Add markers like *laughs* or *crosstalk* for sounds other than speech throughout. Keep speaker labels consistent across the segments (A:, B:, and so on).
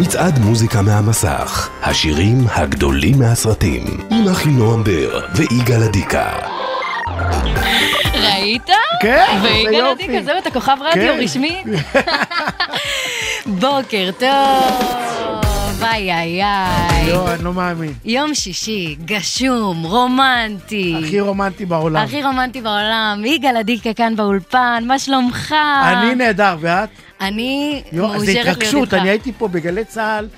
A: מצעד מוזיקה מהמסך, השירים הגדולים מהסרטים, עם אחינועם בר ויגאל אדיקה.
B: ראית?
C: כן, זה
B: ויגאל
C: יופי.
B: אדיקה, זהו, אתה כוכב רדיו
C: כן.
B: רשמי? *laughs* בוקר טוב, איי איי איי.
C: יואו, אני לא מאמין.
B: יום שישי, גשום, רומנטי.
C: הכי רומנטי בעולם.
B: הכי רומנטי בעולם. יגאל אדיקה כאן באולפן, מה שלומך?
C: אני נהדר, ואת?
B: אני מאושרת
C: זה
B: להיות
C: התרגשות,
B: איתך.
C: אני הייתי פה בגלי צה"ל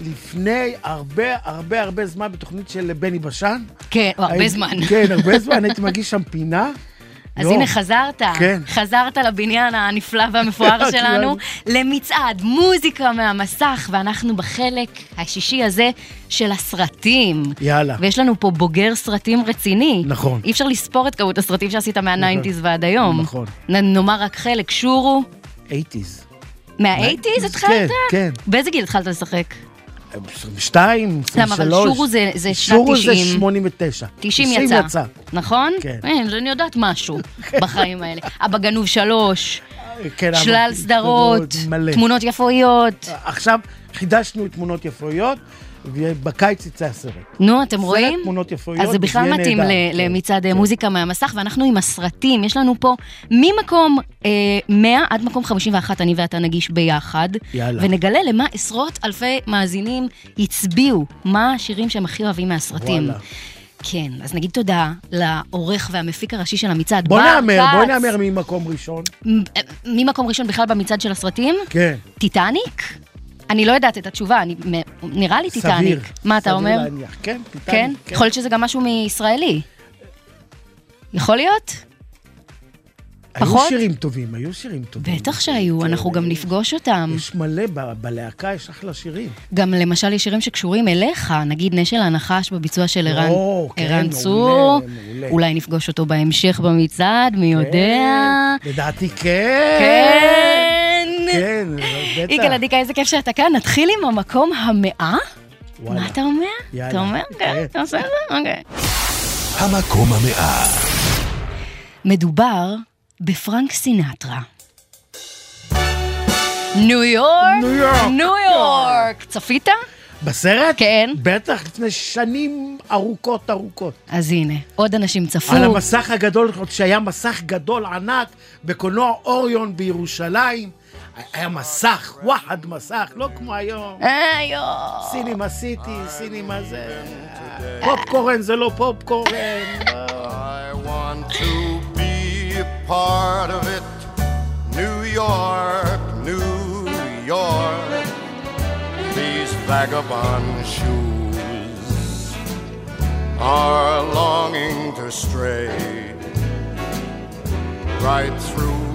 C: לפני הרבה הרבה הרבה זמן בתוכנית של בני בשן.
B: כן, הרבה
C: הייתי-
B: זמן.
C: כן, הרבה *laughs* זמן, הייתי מגיש שם פינה.
B: אז
C: יואו,
B: הנה חזרת,
C: כן.
B: חזרת לבניין הנפלא והמפואר *laughs* שלנו, למצעד מוזיקה מהמסך, ואנחנו בחלק השישי הזה של הסרטים.
C: יאללה.
B: ויש לנו פה בוגר סרטים רציני.
C: נכון.
B: אי אפשר לספור את כמות הסרטים שעשית מהניינטיז ועד היום.
C: נכון.
B: נ- נאמר רק חלק, שורו,
C: 80's.
B: מהאייטיז התחלת?
C: כן, כן.
B: באיזה גיל התחלת לשחק?
C: 22, 23.
B: למה, אבל שורו זה- זה שנת
C: שורו זה
B: 90.
C: 89.
B: 90 יצא.
C: יצא.
B: נכון?
C: כן.
B: אין, אני יודעת משהו *laughs* בחיים האלה. אבא גנוב שלוש,
C: כן,
B: שלל סדרות. תמונות יפויות.
C: עכשיו חידשנו תמונות יפויות, ובקיץ יצא הסרט.
B: נו, אתם
C: סרט
B: רואים?
C: תמונות יפויות,
B: אז זה בכלל מתאים
C: נהדר, כן,
B: למצעד
C: כן.
B: מוזיקה מהמסך, ואנחנו עם הסרטים. יש לנו פה ממקום אה, 100 עד מקום 51, אני ואתה נגיש ביחד.
C: יאללה.
B: ונגלה למה עשרות אלפי מאזינים הצביעו, מה השירים שהם הכי אוהבים מהסרטים.
C: וואלה.
B: כן, אז נגיד תודה לעורך והמפיק הראשי של המצעד, בועז
C: כץ. בוא נהמר ממקום ראשון.
B: מ- ממקום ראשון בכלל במצעד של הסרטים?
C: כן.
B: טיטניק? אני לא יודעת את התשובה, אני, נראה לי טיטניק.
C: סביר.
B: מה אתה אומר?
C: סביר להניח. כן, טיטניק.
B: כן? יכול להיות שזה גם משהו מישראלי. יכול להיות?
C: היו
B: פחות?
C: שירים טובים, היו שירים טובים.
B: בטח שהיו, אנחנו גם נפגוש אותם.
C: יש מלא, ב- בלהקה יש אחלה שירים.
B: גם למשל יש שירים שקשורים אליך, נגיד נשל הנחש בביצוע של ערן
C: או, כן,
B: ערן
C: מעולה,
B: צור. אולי נפגוש אותו בהמשך במצעד, מי יודע?
C: כן, לדעתי כן.
B: כן.
C: כן, בטח.
B: יגאל אדיקה, איזה כיף שאתה כאן. נתחיל עם המקום המאה?
C: וואלה.
B: מה אתה אומר?
C: יאללה,
B: אתה אומר? כן. אתה עושה את זה? אוקיי.
A: המקום המאה.
B: מדובר בפרנק סינטרה. ניו יורק?
C: ניו יורק.
B: ניו יורק. צפית?
C: בסרט?
B: כן.
C: בטח, לפני שנים ארוכות ארוכות.
B: אז הנה, עוד אנשים צפו.
C: על המסך הגדול, עוד שהיה מסך גדול ענק בקולנוע אוריון בירושלים. היה מסך, וואחד מסך, לא כמו היום.
B: אה, יואו.
C: סינימה סיטי, סינימה זה... פופקורן זה לא פופקורן. לא.
D: I want to be a part of it. New York, New York. These vagabond shoes are longing to stray right through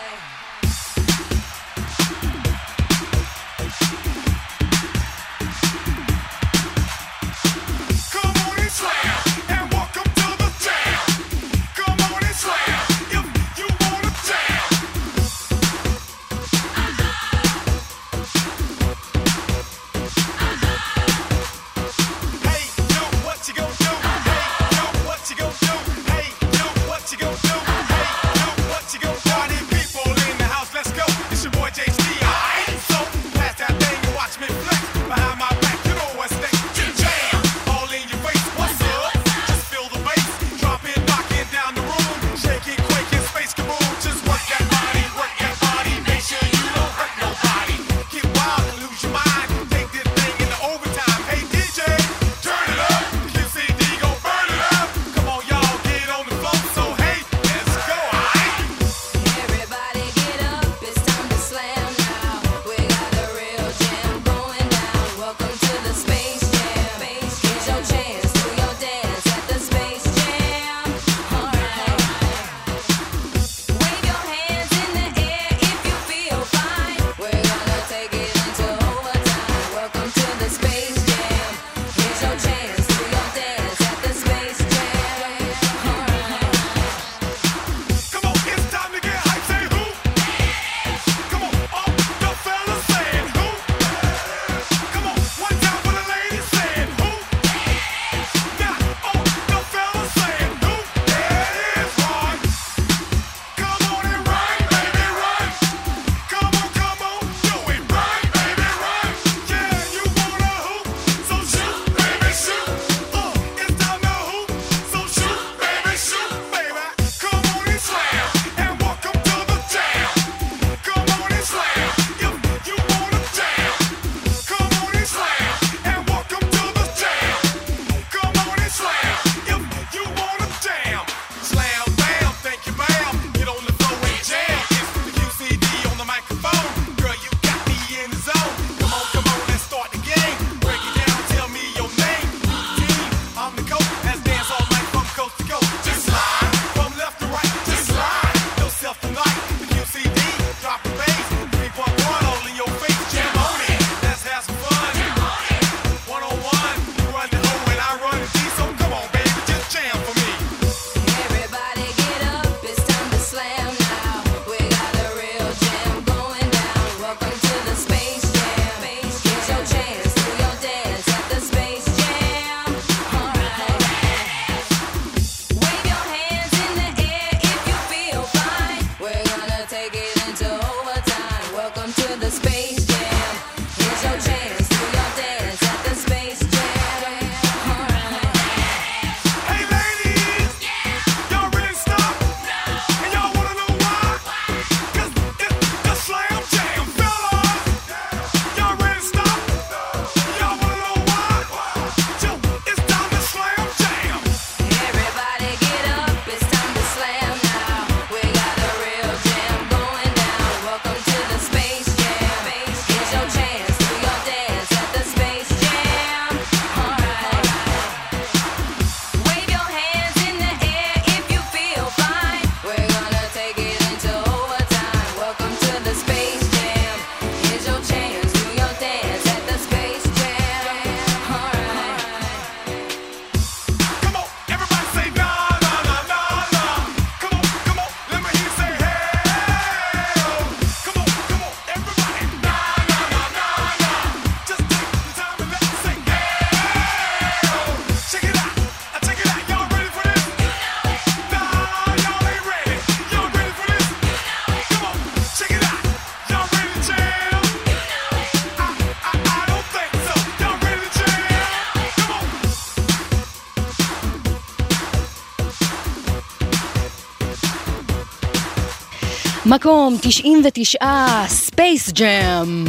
B: מקום 99, Space Jam.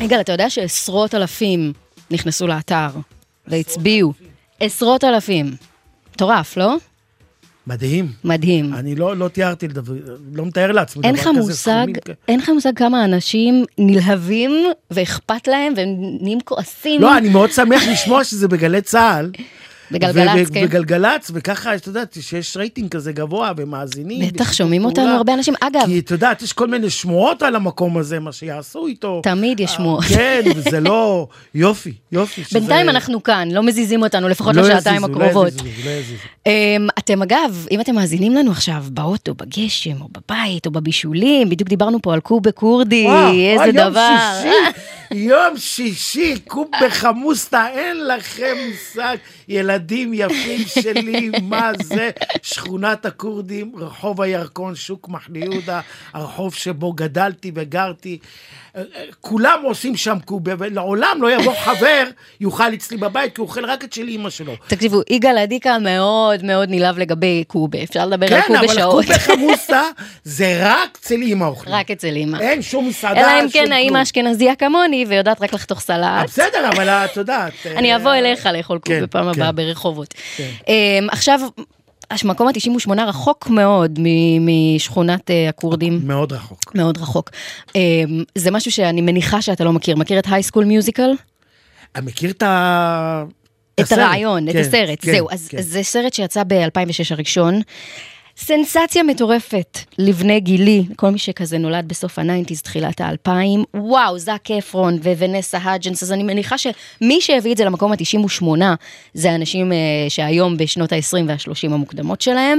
B: יגאל, אתה יודע שעשרות אלפים נכנסו לאתר והצביעו? עשרות אלפים. מטורף, לא?
C: מדהים.
B: מדהים.
C: אני לא, לא תיארתי לדבר, לא מתאר לעצמי
B: אין
C: דבר
B: לך
C: כזה,
B: מושג,
C: סכומים
B: אין לך מושג כמה אנשים נלהבים ואכפת להם והם נהיים כועסים.
C: לא, אני מאוד שמח לשמוע שזה בגלי צה"ל.
B: בגלגלצ, כן.
C: בגלגלצ, וככה, את יודעת, שיש רייטינג כזה גבוה ומאזינים.
B: בטח שומעים אותנו. הרבה אנשים. אגב,
C: כי את יודעת, יש כל מיני שמועות על המקום הזה, מה שיעשו איתו.
B: תמיד יש שמועות.
C: כן, וזה לא... יופי, יופי.
B: בינתיים אנחנו כאן, לא מזיזים אותנו, לפחות
C: לא
B: לשעתיים
C: יזיזו,
B: הקרובות.
C: לא יזיזו, לא יזיזו.
B: אמ, אתם אגב, אם אתם מאזינים לנו עכשיו באוטו, בגשם, או בבית, או בבישולים, בדיוק דיברנו פה על קובה כורדי, איזה דבר.
C: שישי, *laughs* יום שישי, קוב בחמוסטה, אין לכם מושג. ילדים יפים שלי, *laughs* מה זה? שכונת הכורדים, רחוב הירקון, שוק מחנה יהודה, הרחוב שבו גדלתי וגרתי. אה, אה, כולם עושים שם קובה, ולעולם לא יבוא חבר, יאכל אצלי בבית, כי הוא אוכל רק את של אימא שלו.
B: תקשיבו, יגאל אדיקה מאוד מאוד נלהב לגבי קובה, אפשר לדבר על
C: כן,
B: קובה
C: אבל
B: שעות.
C: קוב בחמוסטה זה רק אצל אימא אוכלים.
B: רק אצל אימא.
C: אין שום מסעדה,
B: אלא אם כן האימא
C: כלום.
B: אשכנזייה כמוני ויודעת רק לחתוך
C: אה,
B: סלט.
C: בסדר, אבל את יודעת.
B: אני
C: אה,
B: אבוא אליך לאכול
C: כן,
B: קובה בפעם
C: כן.
B: הבאה ברחובות.
C: כן.
B: אמ, עכשיו, המקום ה-98 רחוק מאוד משכונת אה, הכורדים.
C: מאוד רחוק.
B: מאוד רחוק. אמ, זה משהו שאני מניחה שאתה לא מכיר. מכיר את High School Musical?
C: אני מכיר את ה...
B: את
C: הסרט.
B: הרעיון, את
C: כן,
B: הסרט.
C: כן,
B: זהו, אז
C: כן.
B: זה סרט שיצא ב-2006 הראשון. סנסציה מטורפת לבני גילי, כל מי שכזה נולד בסוף ה nineties, תחילת האלפיים. וואו, זאק אפרון, ונסה האג'נס, אז אני מניחה שמי שהביא את זה למקום ה-98 זה אנשים אה, שהיום בשנות ה-20 וה-30 המוקדמות שלהם.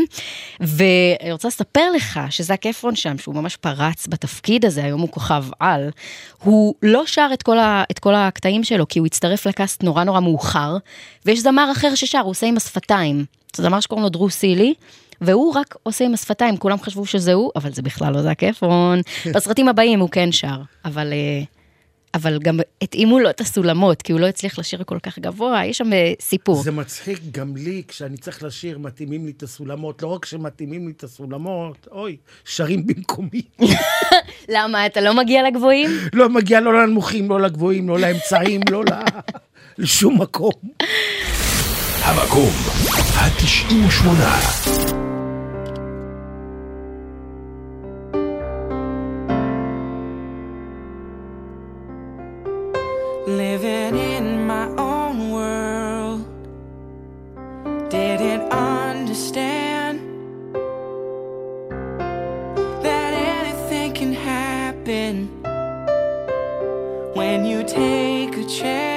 B: ואני רוצה לספר לך שזאק אפרון שם, שהוא ממש פרץ בתפקיד הזה, היום הוא כוכב על, הוא לא שר את כל, ה, את כל הקטעים שלו, כי הוא הצטרף לקאסט נורא נורא מאוחר, ויש זמר אחר ששר, הוא עושה עם השפתיים. זה זמר שקוראים לו דרו סילי. והוא רק עושה עם השפתיים, כולם חשבו שזה הוא, אבל זה בכלל לא זאק אפרון. *laughs* בסרטים הבאים הוא כן שר, אבל, אה, אבל גם התאימו לו את הסולמות, כי הוא לא הצליח לשיר כל כך גבוה, יש שם אה, סיפור.
C: זה מצחיק גם לי, כשאני צריך לשיר, מתאימים לי את הסולמות. לא רק שמתאימים לי את הסולמות, אוי, שרים במקומי. *laughs*
B: למה, אתה לא מגיע לגבוהים?
C: לא מגיע לא לנמוכים, לא לגבוהים, לא לאמצעים, לא ל... *laughs* לשום מקום.
A: המקום ה-98.
E: Understand that anything can happen when you take a chance.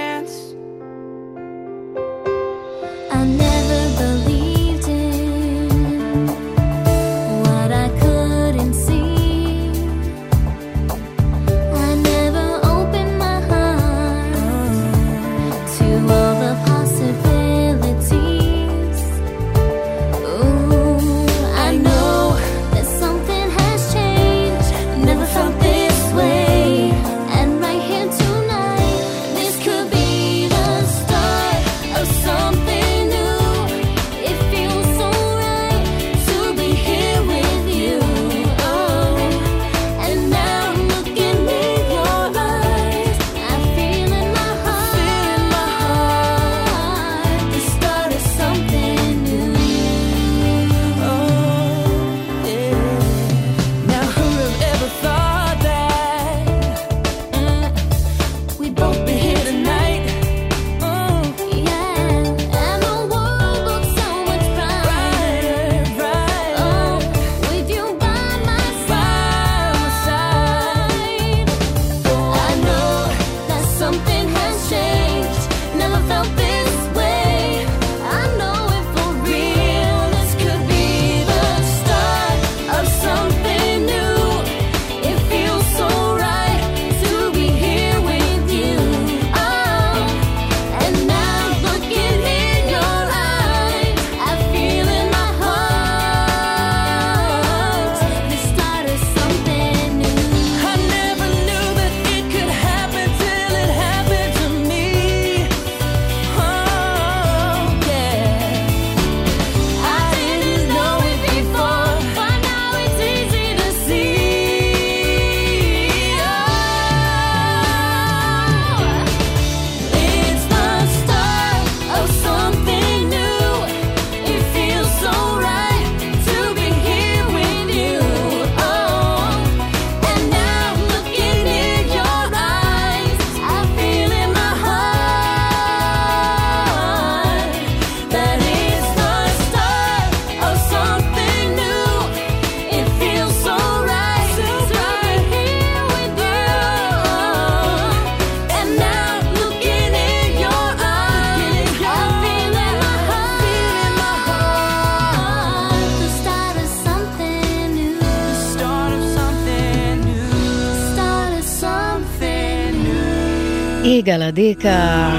B: יגאל עדיקה.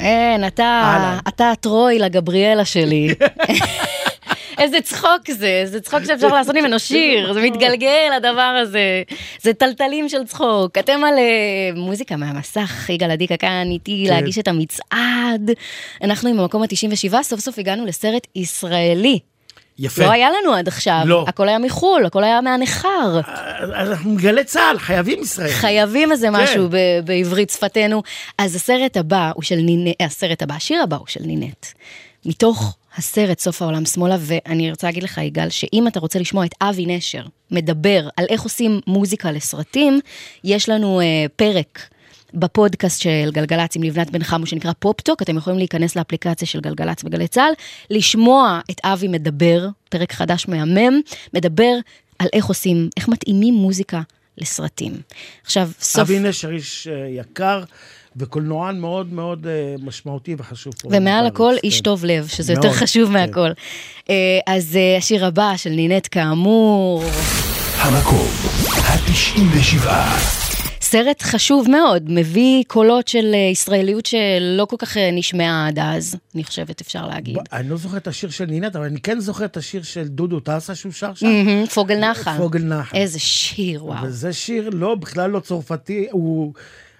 B: אין, אתה. אתה הטרוי לגבריאלה שלי. איזה צחוק זה, איזה צחוק שאפשר לעשות ממנו שיר, זה מתגלגל הדבר הזה, זה טלטלים של צחוק. אתם על אה, מוזיקה מהמסך, יגאל עדיקה כאן איתי
C: כן.
B: להגיש את המצעד. אנחנו עם המקום ה-97, סוף סוף הגענו לסרט ישראלי.
C: יפה.
B: לא היה לנו עד עכשיו,
C: לא.
B: הכל היה מחו"ל, הכל היה מהניכר.
C: אז אנחנו גלי צה"ל, חייבים ישראל.
B: חייבים איזה
C: כן.
B: משהו ב- בעברית שפתנו. אז הסרט הבא הוא של נינט, הסרט הבא, השיר הבא הוא של נינט. מתוך הסרט סוף העולם שמאלה, ואני רוצה להגיד לך, יגאל, שאם אתה רוצה לשמוע את אבי נשר מדבר על איך עושים מוזיקה לסרטים, יש לנו אה, פרק. בפודקאסט של גלגלצ עם לבנת בן חמו שנקרא פופטוק, אתם יכולים להיכנס לאפליקציה של גלגלצ וגלי צה"ל, לשמוע את אבי מדבר, פרק חדש מהמם, מדבר על איך עושים, איך מתאימים מוזיקה לסרטים. עכשיו, סוף...
C: אבי נשר איש אה, יקר, וקולנוען מאוד מאוד אה, משמעותי וחשוב פה.
B: ומעל הכל
C: כן.
B: איש טוב לב, שזה
C: מאוד,
B: יותר חשוב
C: כן.
B: מהכל. אה, אז השיר הבא של נינט כאמור,
A: המקום ה-97.
B: סרט חשוב מאוד, מביא קולות של אה, ישראליות שלא כל כך אה, נשמעה עד אז, אני חושבת, אפשר להגיד.
C: אני לא זוכר את השיר של נינת, אבל אני כן זוכר את השיר של דודו טסה שהוא שר שם.
B: פוגל נחל.
C: פוגל נחל.
B: איזה שיר, וואו.
C: וזה שיר לא, בכלל לא צרפתי, הוא...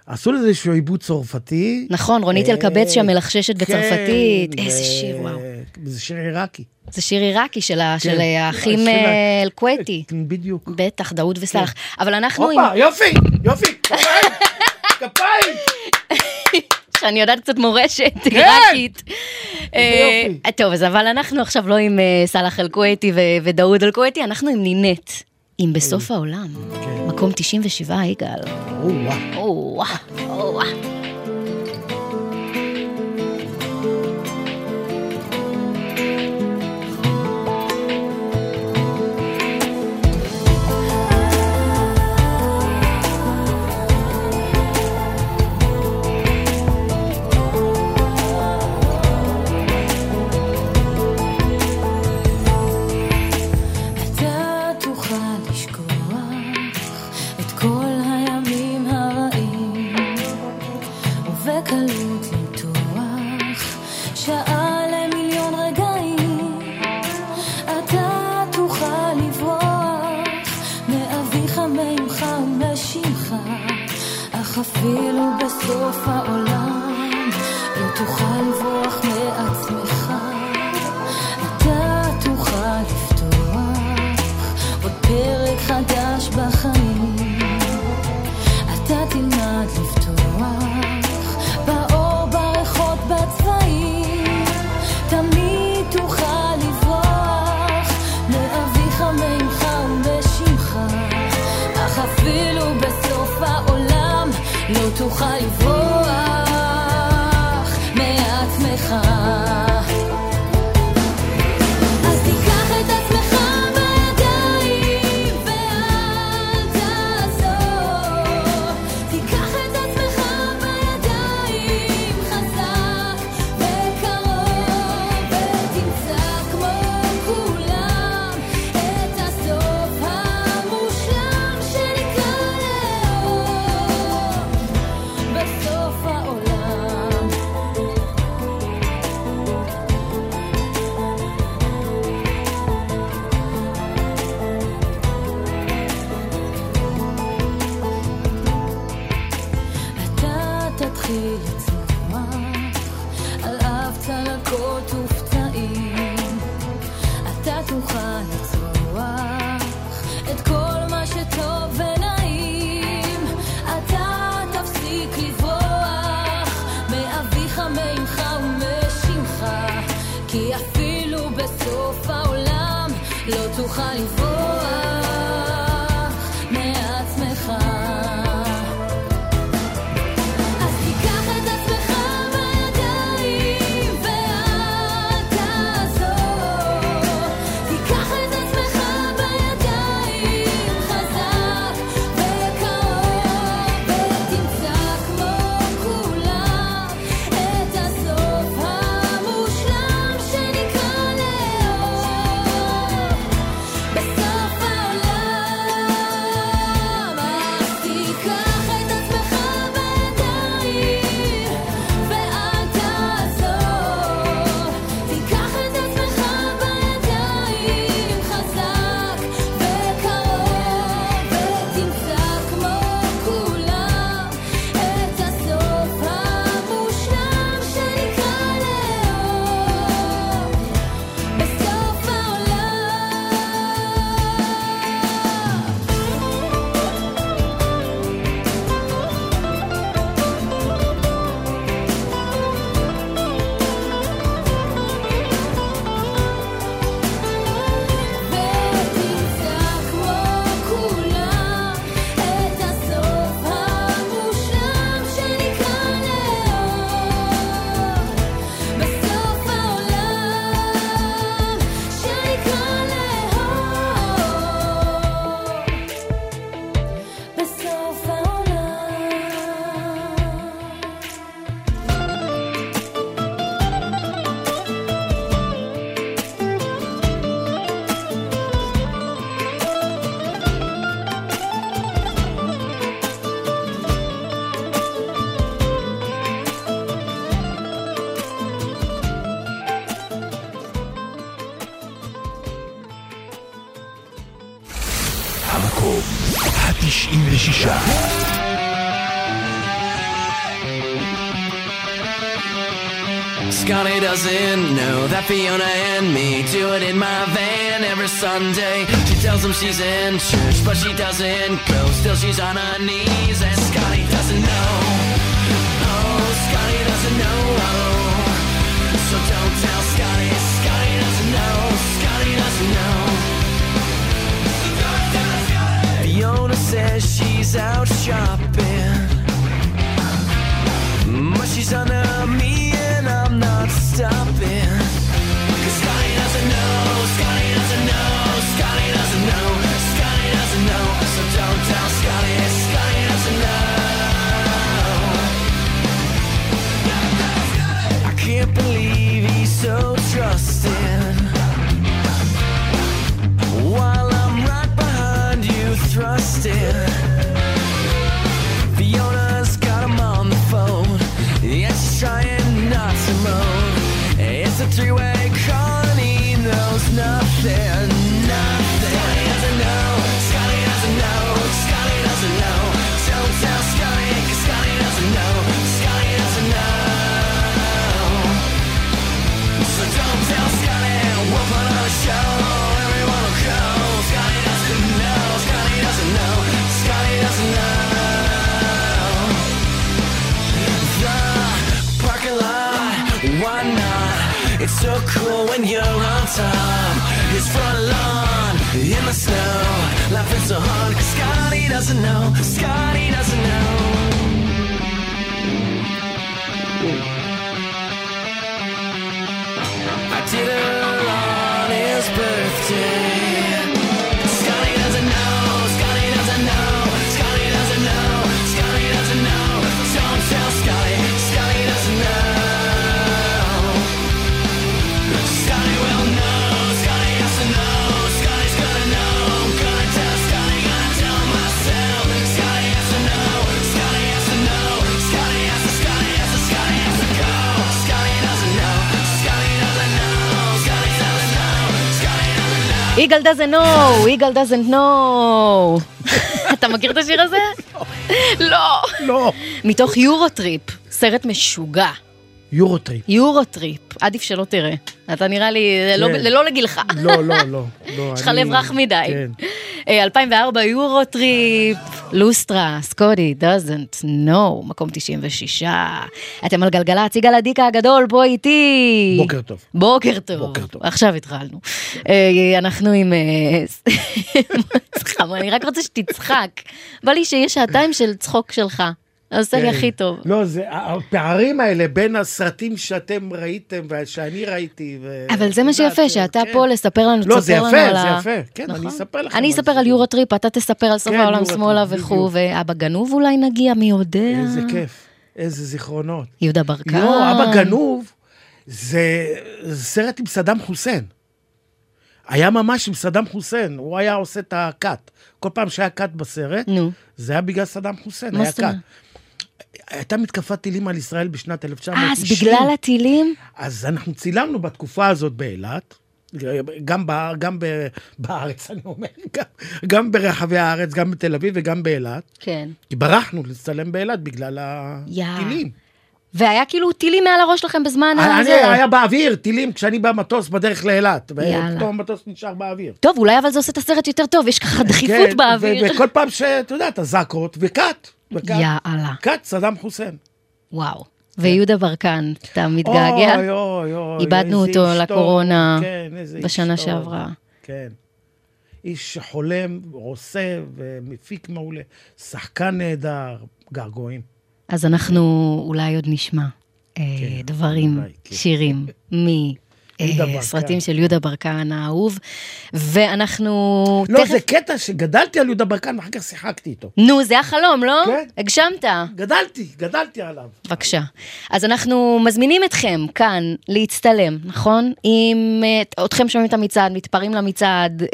C: עשו לזה איזשהו עיבוד צרפתי.
B: נכון, רונית
C: אה,
B: אלקבץ שם מלחששת
C: כן,
B: בצרפתית, איזה שיר, וואו.
C: זה שיר עיראקי.
B: זה שיר עיראקי של
C: כן.
B: האחים
C: של ה-
B: אה, אל-כוויתי.
C: כן, בדיוק.
B: בטח, דאוד וסאלח. אבל אנחנו עם...
C: הופה, יופי, יופי, כפיים, כפיים. *laughs*
B: שאני יודעת קצת מורשת
C: כן!
B: עיראקית. אה. טוב, אז אבל אנחנו עכשיו לא עם אה, סאלח אל-כוויתי ו- ודאוד אל-כוויתי, אנחנו עם נינט, עם בסוף העולם.
C: כן.
B: מקום 97, יגאל.
C: או-אה.
B: או-אה,
F: אפילו בסוף העולם כי אפילו בסוף העולם לא תוכל לברוח
G: Fiona and me do it in my van every Sunday. She tells him she's in church, but she doesn't go. Still, she's on her knees, and Scotty doesn't know. Oh, Scotty doesn't know. Oh. So don't tell Scotty. Scotty doesn't know. Scotty doesn't know. Fiona says she's out shopping. But she's under me and the snow, laughing so hard. Scotty doesn't know, Scotty doesn't know. I did it
B: יגאל doesn't know, יגאל doesn't know. *laughs* אתה מכיר את השיר הזה? *laughs* לא.
C: לא.
B: מתוך EuroTrip, סרט משוגע.
C: EuroTrip.
B: EuroTrip, עדיף שלא תראה. אתה נראה לי, זה לא-
C: כן.
B: לא לגילך.
C: לא, לא, לא. לא,
B: יש לך לב רך מדי.
C: כן.
B: אה, 2004 EuroTrip, Lustra, Scotty Doesn't Know, מקום 96. אתם על גלגלצ, יגאל הדיקה הגדול, בוא איתי.
C: בוקר טוב.
B: בוקר טוב.
C: בוקר טוב.
B: עכשיו התחלנו. אה, אנחנו עם... אה, *laughs* סליחה, אני רק רוצה שתצחק. בא לי שיהיה שעתיים של צחוק שלך. זה עושה לי
C: כן.
B: הכי טוב.
C: לא, זה הפערים האלה בין הסרטים שאתם ראיתם ושאני ראיתי. ו-
B: אבל זה מה שיפה, שאתה
C: כן.
B: פה לספר לנו,
C: לא, זה יפה, זה יפה. כן, אני אספר לכם
B: אני אספר
C: זה.
B: על יורוטריפ, אתה תספר על סוף
C: כן,
B: העולם
C: יורוטריפ,
B: שמאלה. וכו', ואבא גנוב אולי נגיע, מי יודע?
C: איזה כיף, איזה זיכרונות.
B: יהודה ברקן.
C: לא, אבא גנוב, זה זה סרט עם סדאם חוסיין. היה ממש עם סדאם חוסיין, הוא היה עושה את הקאט. כל פעם שהיה קאט בסרט,
B: נו.
C: זה היה בגלל סדאם חוסיין,
B: מה
C: היה? קאט. הייתה מתקפת טילים על ישראל בשנת
B: אה,
C: 1990.
B: אז בגלל הטילים?
C: אז אנחנו צילמנו בתקופה הזאת באילת, גם, ב, גם ב, בארץ, אני אומר, גם, גם ברחבי הארץ, גם בתל אביב וגם באילת.
B: כן.
C: כי ברחנו לצלם באילת בגלל. הטילים.
B: והיה כאילו טילים מעל הראש שלכם בזמן
C: אני,
B: הזה.
C: היה באוויר, טילים, כשאני במטוס בדרך לאילת.
B: יאללה.
C: ופתאום המטוס נשאר באוויר.
B: טוב, אולי אבל זה עושה את הסרט יותר טוב, יש ככה דחיפות
C: כן,
B: באוויר.
C: וכל פעם שאתה יודע, אתה זקות וקאט. וקאט.
B: יאללה.
C: קאט, סדאם חוסיין.
B: וואו. ויהודה ברקן, אתה מתגעגע?
C: אוי, אוי, אוי.
B: איבדנו אותו לקורונה.
C: כן,
B: בשנה. שעברה.
C: כן. איש שחולם, עושה ומפיק מעולה. שחקן נהדר, געגועים.
B: אז אנחנו אולי עוד נשמע אה, דברים,
C: אולי, כן.
B: שירים
C: יהודה *laughs* ברקן.
B: מסרטים של יהודה ברקן האהוב, ואנחנו
C: לא. זה קטע שגדלתי על יהודה ברקן ואחר כך שיחקתי איתו.
B: נו, זה החלום, לא?
C: כן.
B: הגשמת.
C: גדלתי, גדלתי עליו.
B: בבקשה. אז אנחנו מזמינים אתכם כאן להצטלם, נכון? אם אה, אתכם שומעים את המצעד, מתפרעים למצעד אה,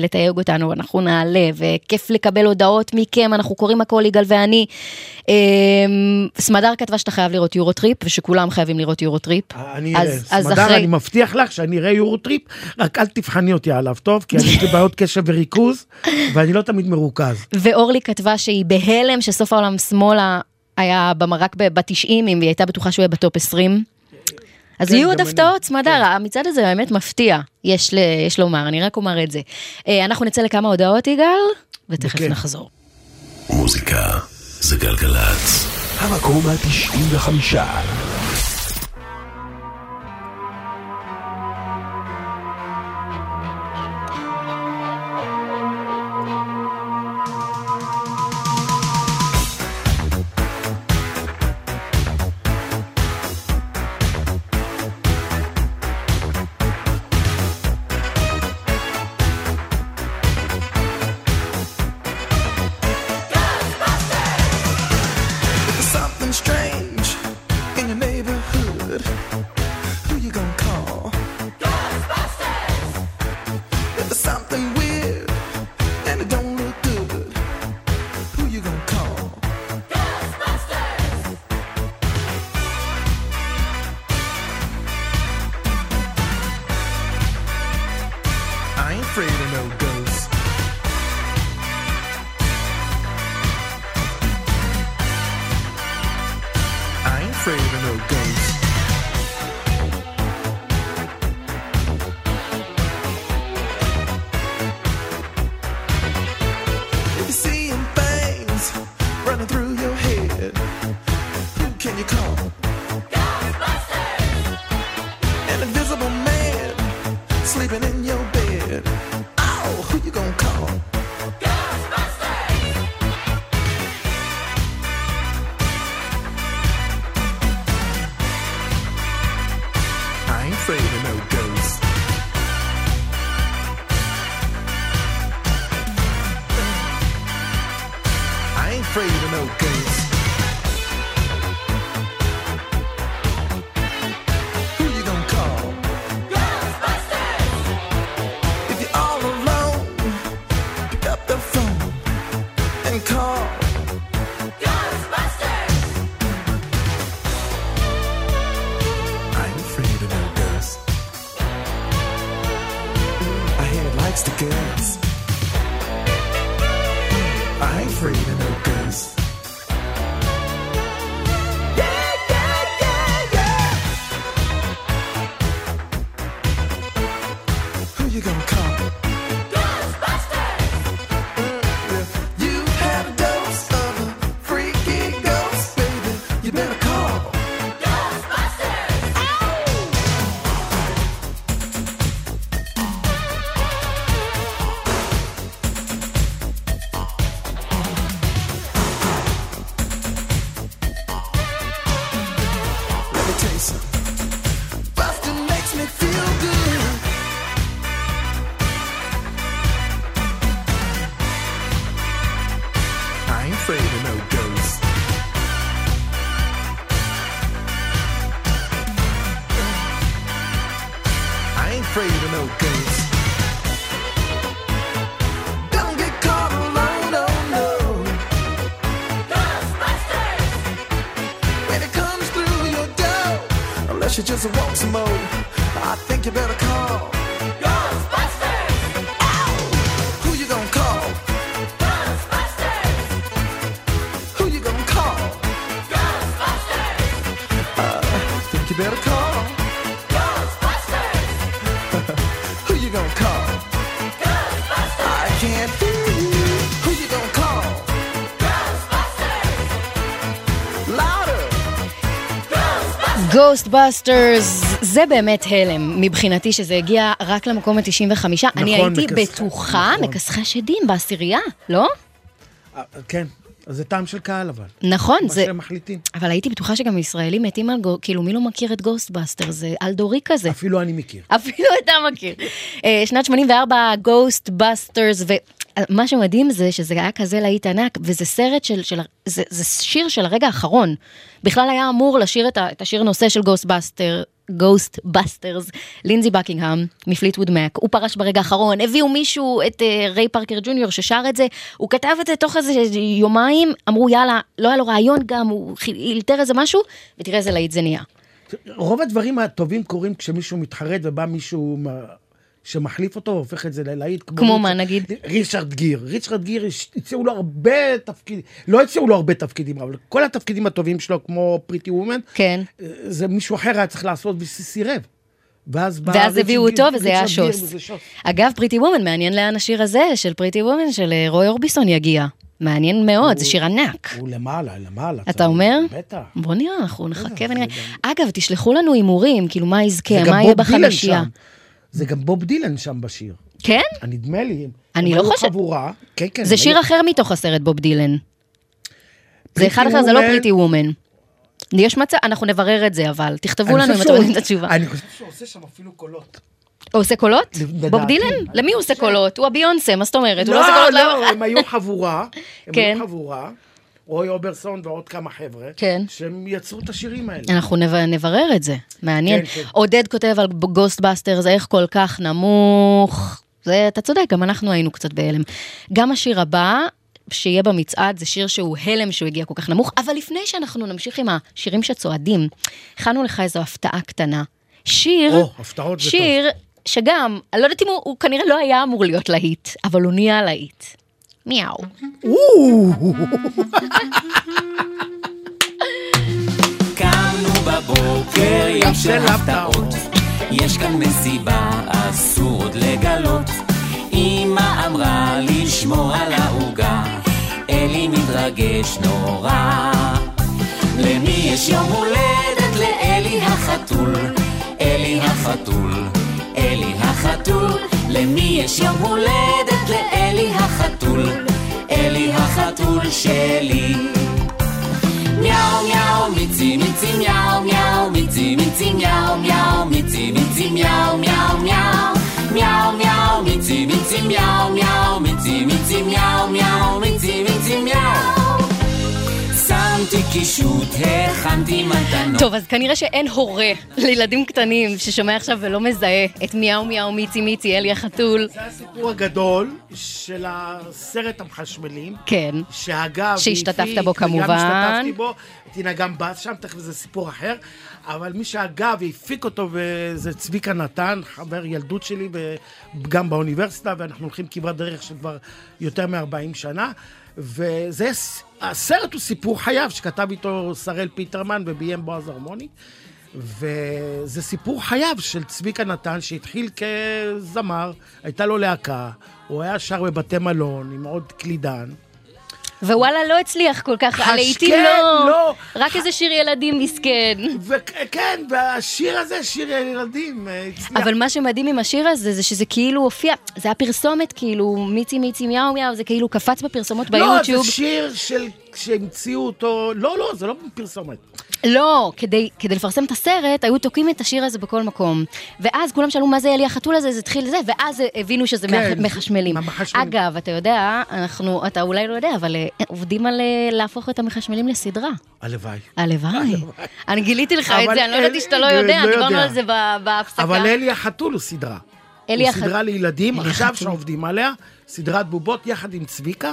B: ולתייג אותנו, אנחנו נעלה, וכיף לקבל הודעות מכם, אנחנו קוראים הכל, יגאל ואני. אה, סמדר כתבה שאתה חייב לראות EuroTrip, ושכולם חייבים לראות EuroTrip.
C: אני אראה,
B: אז
C: סמדר,
B: אחרי-
C: אני מבטיח לך שאני אראה EuroTrip, רק אל תבחני אותי עליו, טוב? כי אני יש לי בעיות קשב וריכוז, ואני לא תמיד מרוכז.
B: ואורלי כתבה שהיא בהלם שסוף העולם שמאלה היה רק בתשעים, והיא הייתה בטוחה שהוא יהיה ב top 20. אז
C: כן,
B: יהיו עוד. הפתעות, סמדר, המצעד הזה באמת מפתיע, יש ל- יש לומר, אני רק אומר את זה. אה, אנחנו נצא לכמה הודעות, יגאל, ותכף
C: בכיף.
B: נחזור.
H: מוזיקה זה גלגלצ. המקום ה-95.
I: fading out. Ghostbusters,
B: זה באמת הלם מבחינתי שזה הגיע רק למקום ה-95. אני הייתי
C: מכסחי-
B: בטוחה,
C: נכון.
B: מכסחי השדים בעשירייה, לא?
C: אה, כן, זה טעם של קהל אבל.
B: נכון,
C: מה
B: זה...
C: שהם מחליטים.
B: אבל הייתי בטוחה שגם ישראלים מתים על Gho... כאילו, מי לא מכיר את Ghostbuster? זה על-דורי כזה.
C: אפילו אני מכיר. *laughs*
B: אפילו אתה מכיר. אה, שנת 84, Ghostbusters, ומה שמדהים זה שזה היה כזה להיט ענק, וזה סרט של, של זה, זה שיר של הרגע האחרון. בכלל היה אמור לשיר את, ה, את השיר נושא של גוסטבאסטרס. גוסטבאסטרס, לינזי בקינגהם מפליטווד מק, הוא פרש ברגע האחרון, הביאו מישהו, את uh, ריי פארקר ג'וניור ששר את זה, הוא כתב את זה תוך איזה יומיים, אמרו יאללה, לא היה לו רעיון גם, הוא אילתר איזה משהו, ותראה איזה להיט זה נהיה.
C: רוב הדברים הטובים קורים כשמישהו מתחרט ובא מישהו מה- שמחליף אותו, הופך את זה ללהיט.
B: כמו מה, נגיד?
C: ריצ'רד גיר. ריצ'רד גיר, הציעו לו הרבה תפקידים, לא הציעו לו הרבה תפקידים, אבל כל התפקידים הטובים שלו, כמו פריטי וומן,
B: כן.
C: זה מישהו אחר היה צריך לעשות וסירב. ואז
B: ואז הביאו אותו וזה היה שוס. אגב, פריטי וומן, מעניין לאן השיר הזה של פריטי וומן של אה, רוי אורביסון יגיע. מעניין מאוד, זה שיר ענק.
C: הוא למעלה, למעלה.
B: אתה אומר?
C: בטח.
B: בוא נראה, אנחנו נחכה ונראה. אגב, תשלחו לנו הימורים, כאילו מה יזכה, מה יהיה
C: בוב דילן
B: בחמישייה.
C: שם. זה גם בוב דילן שם בשיר.
B: כן?
C: נדמה לי.
B: אני לא חושבת-
C: חבורה. כן, כן.
B: זה שיר אחר מתוך הסרט בוב דילן. זה אחד אחר, זה לא. פריטי וומן. יש מצב, אנחנו נברר את זה, אבל תכתבו לנו אם אתם יודעים את התשובה.
C: אני חושב שהוא עושה שם אפילו קולות.
B: הוא עושה קולות? בוב דילן? למי הוא עושה קולות? הוא הביונסה, מה זאת אומרת? הוא לא עושה
C: לא,
B: קולות לאף
C: לא,
B: אחד.
C: הם היו חבורה. הם
B: כן.
C: היו חבורה. רוי אוברסון ועוד כמה חבר'ה.
B: כן.
C: שהם יצרו את השירים האלה.
B: אנחנו נב- נברר את זה, מעניין.
C: כן, כן.
B: עודד כותב על גוסטבאסטרס, איך כל כך נמוך. זה, אתה צודק, גם אנחנו היינו קצת בהלם. גם השיר הבא, שיהיה במצעד, זה שיר שהוא הלם שהוא הגיע כל כך נמוך, אבל לפני שאנחנו נמשיך עם השירים שצועדים, הכנו לך איזו הפתעה קטנה. שיר,
C: או, הפתעות זה
B: שיר שגם, אני לא יודעת אם הוא, הוא כנראה לא היה אמור להיות להיט, אבל הוא נהיה להיט. מיהו.
G: קמנו בבוקר, יום של הפתעות. יש כאן מסיבה, אסור עוד לגלות. אמא אמרה לשמור על העוגה, אלי מתרגש נורא. למי יש יום הולדת? לאלי החתול. אלי החתול, אלי החתול. למי יש יום הולדת? לאלי החתול. אלי החתול שלי. מיהו מיהו מיצי מיצי מיהו מיהו מיצי מיצי מיהו מיהו מיצי מיצי מיהו מיהו מיהו מיהו מיהו מיצי מיצי מיהו מיהו מיצי מיצי מיהו מיהו מיצי מיצי מיהו שמתי קישוט, הכנתי מתנות
B: טוב, אז כנראה שאין הורה לילדים קטנים ששומע עכשיו ולא מזהה את מיהו מיהו מיצי מיצי אלי החתול.
C: זה הסיפור הגדול של הסרט המחשמלים.
B: כן.
C: שאגב,
B: שהשתתפת בו כמובן.
C: גם השתתפתי בו, טינה גם באת שם, תכף זה סיפור אחר. אבל מי שאגב הפיק אותו זה צביקה נתן, חבר ילדות שלי, גם באוניברסיטה, ואנחנו הולכים כברת דרך של כבר יותר מ-40 שנה. וזה, הסרט הוא סיפור חייו, שכתב איתו שראל פיטרמן וביים בועז הרמוני. וזה סיפור חייו של צביקה נתן, שהתחיל כזמר, הייתה לו להקה, הוא היה שר בבתי מלון עם עוד קלידן.
B: ווואלה, לא הצליח כל כך,
C: כן,
B: לא,
C: לא.
B: רק איזה שיר ילדים מסכן.
C: וכן, והשיר הזה, שיר ילדים, אה, הצליח.
B: אבל מה שמדהים עם השיר הזה, זה שזה כאילו הופיע, זה היה פרסומת, כאילו, מיצי מיצי מיהו מיהו, זה כאילו קפץ בפרסומות
C: לא,
B: ביוטיוב.
C: זה שיר של... שהמציאו אותו... לא, לא, זה לא פרסומת.
B: לא, כדי, כדי לפרסם את הסרט, היו תוקעים את השיר הזה בכל מקום. ואז כולם שאלו מה זה אלי החתול הזה, זה התחיל זה, ואז הבינו שזה
C: כן,
B: מחשמלים.
C: מהמחשמלים.
B: אגב, אתה יודע, אנחנו, אתה אולי לא יודע, אבל אה, עובדים על אה, להפוך את המחשמלים לסדרה.
C: הלוואי.
B: הלוואי. אני גיליתי לך את זה, אני לא ידעתי שאתה לא
C: לא
B: יודע,
C: יודע.
B: דיברנו על זה בהפסקה.
C: אבל אלי החתול הוא סדרה.
B: אלי
C: הוא
B: הח-
C: סדרה לילדים, עכשיו
B: החתול.
C: שעובדים עליה, סדרת בובות יחד עם צביקה.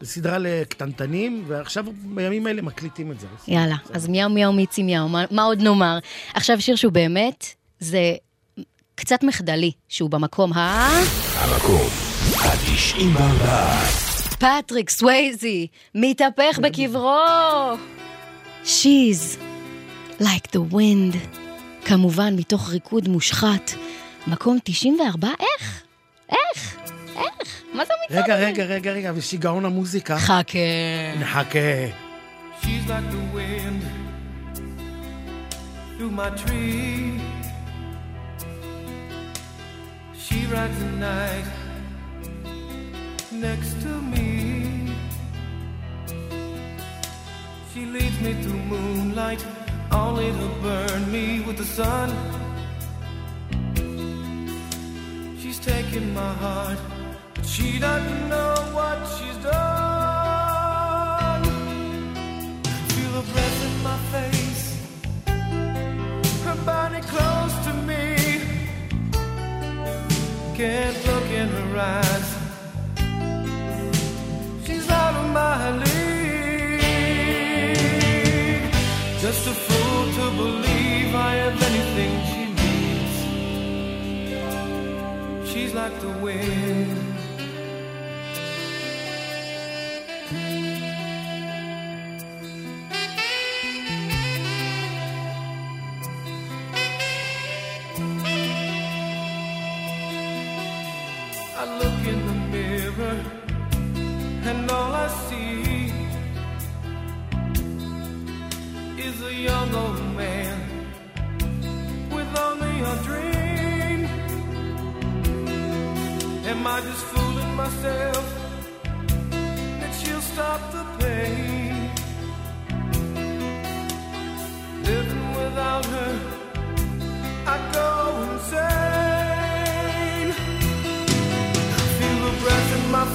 C: זו סדרה לקטנטנים, ועכשיו בימים האלה מקליטים את זה.
B: יאללה, אז מיהו מיהו מיצי מיהו, מה, מה עוד נאמר? עכשיו שיר שהוא באמת, זה קצת מחדלי, שהוא במקום ה...
A: המקום ה-94.
B: פטריק סווייזי, מתהפך בקברו. She's like the wind. כמובן, מתוך ריקוד מושחת. מקום 94, איך? איך? איך? מה זה המצעד
C: רגע,
B: הזה?
C: רגע, רגע, רגע, ושיגעון המוזיקה.
B: חכה.
C: נחכה.
J: She's like the wind through my tree. She rides the night next to me. She leads me through moonlight, only to burn me with the sun. She's taken my heart, but she doesn't know what she's done. Feel her breath in my face, her body close to me. Can't look in her eyes. She's out of my league. Just a fool to believe I am anything she needs. She's like the wind. I look in the mirror and all I see is a young old man with only a dream. Am I just fooling myself that she'll stop the pain? Living without her, I go insane.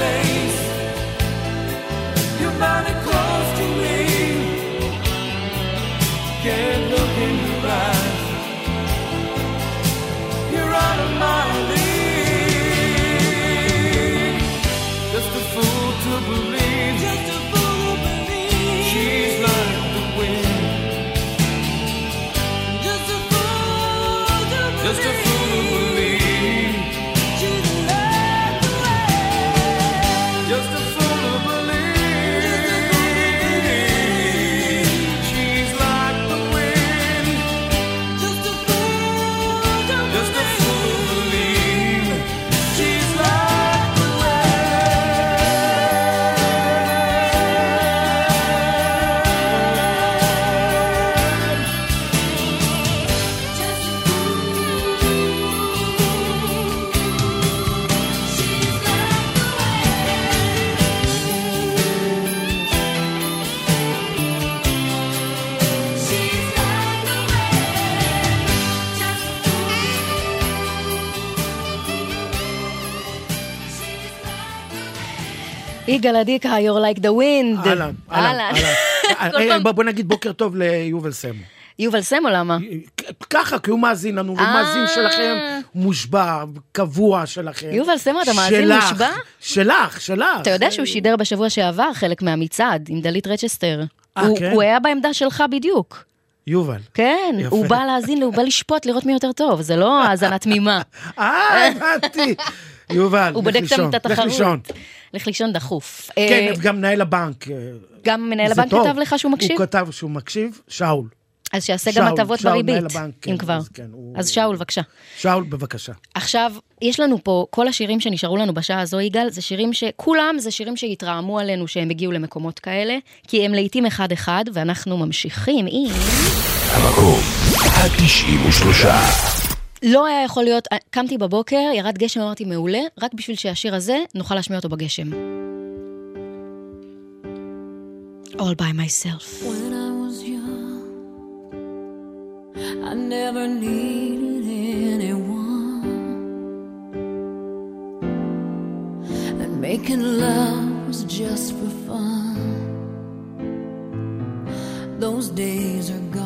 J: Face. Your body close to me. Can't
B: יגאל עדיקה, you're like the wind.
C: אהלן, אהלן, אהלן.
B: כל *laughs*
C: אה,
B: פעם-
C: בוא- נגיד בוקר טוב ליובל סמו.
B: יובל סמו, למה?
C: ככה, כי הוא מאזין לנו, הוא
B: אה.
C: מאזין שלכם, מושבע, קבוע שלכם.
B: יובל סמו, אתה מאזין מושבע?
C: שלך, שלך.
B: אתה יודע שהוא שידר בשבוע שעבר חלק מהמצעד עם דלית רצ'סטר.
C: אה,
B: הוא-
C: כן?
B: הוא היה בעמדה שלך בדיוק.
C: יובל.
B: כן,
C: יפה.
B: הוא בא להאזין, הוא בא לשפוט, לראות מי יותר טוב, זה לא האזנה תמימה.
C: אה, הבנתי. *laughs* יובל,
B: הוא
C: לך
B: בודק
C: לישון,
B: תמיד את
C: לך לישון.
B: התחרות. לך לישון דחוף.
C: כן,
B: אה,
C: גם מנהל הבנק. אה,
B: גם מנהל הבנק
C: טוב.
B: כתב לך שהוא מקשיב?
C: הוא כתב שהוא מקשיב, שאול.
B: אז שיעשה
C: שאול,
B: גם הטבות בריבית,
C: מנהל הבנק, כן,
B: אם כבר.
C: אז כן, הוא-
B: אז שאול, בבקשה.
C: שאול, בבקשה.
B: עכשיו, יש לנו פה, כל השירים שנשארו לנו בשעה הזו, יגאל, זה שירים שכולם זה שירים שהתרעמו עלינו שהם הגיעו למקומות כאלה, כי הם לעיתים אחד-אחד, ואנחנו ממשיכים עם...
A: המקום ה-93.
B: לא היה יכול להיות, קמתי בבוקר, ירד גשם, אמרתי מעולה, רק בשביל שהשיר הזה, נוכל להשמיע אותו בגשם. All by myself.
F: When I was young, I never needed anyone. And making love was just for fun. Those days are gone.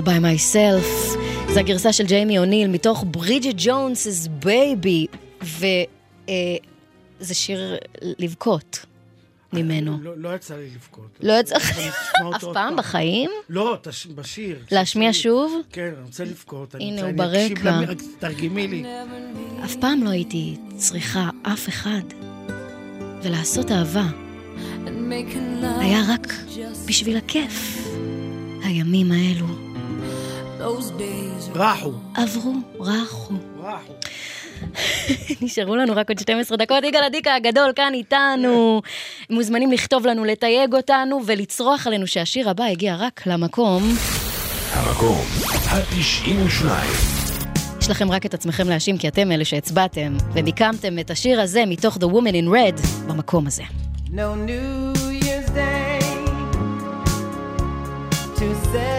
F: All by myself.
B: זו הגרסה של ג'יימי אוניל מתוך ברידג'ט ג'ונס's בייבי, וזה שיר לבכות ממנו.
C: לא- לא יצא לי לבכות.
B: לא יצא
C: אותו
B: אף פעם בחיים?
C: לא, תש- בשיר.
B: להשמיע שוב?
C: כן, אני רוצה לבכות.
B: הנה, הוא ברקע.
C: תרגמי לי.
B: אף פעם לא הייתי צריכה אף אחד. ולעשות אהבה היה רק בשביל הכיף. הימים האלו.
C: רחו.
B: עברו, רחו.
C: רחו. *laughs*
B: נשארו לנו רק עוד 12 דקות. יגאל אדיקה הגדול כאן איתנו. מוזמנים לכתוב לנו, לתייג אותנו ולצרוח עלינו שהשיר הבא הגיע רק למקום.
A: המקום ה-92.
B: יש לכם רק את עצמכם להאשים כי אתם אלה שהצבעתם, ומיקמתם את השיר הזה מתוך The Woman in Red במקום הזה.
K: No New Year's Day to celebrate.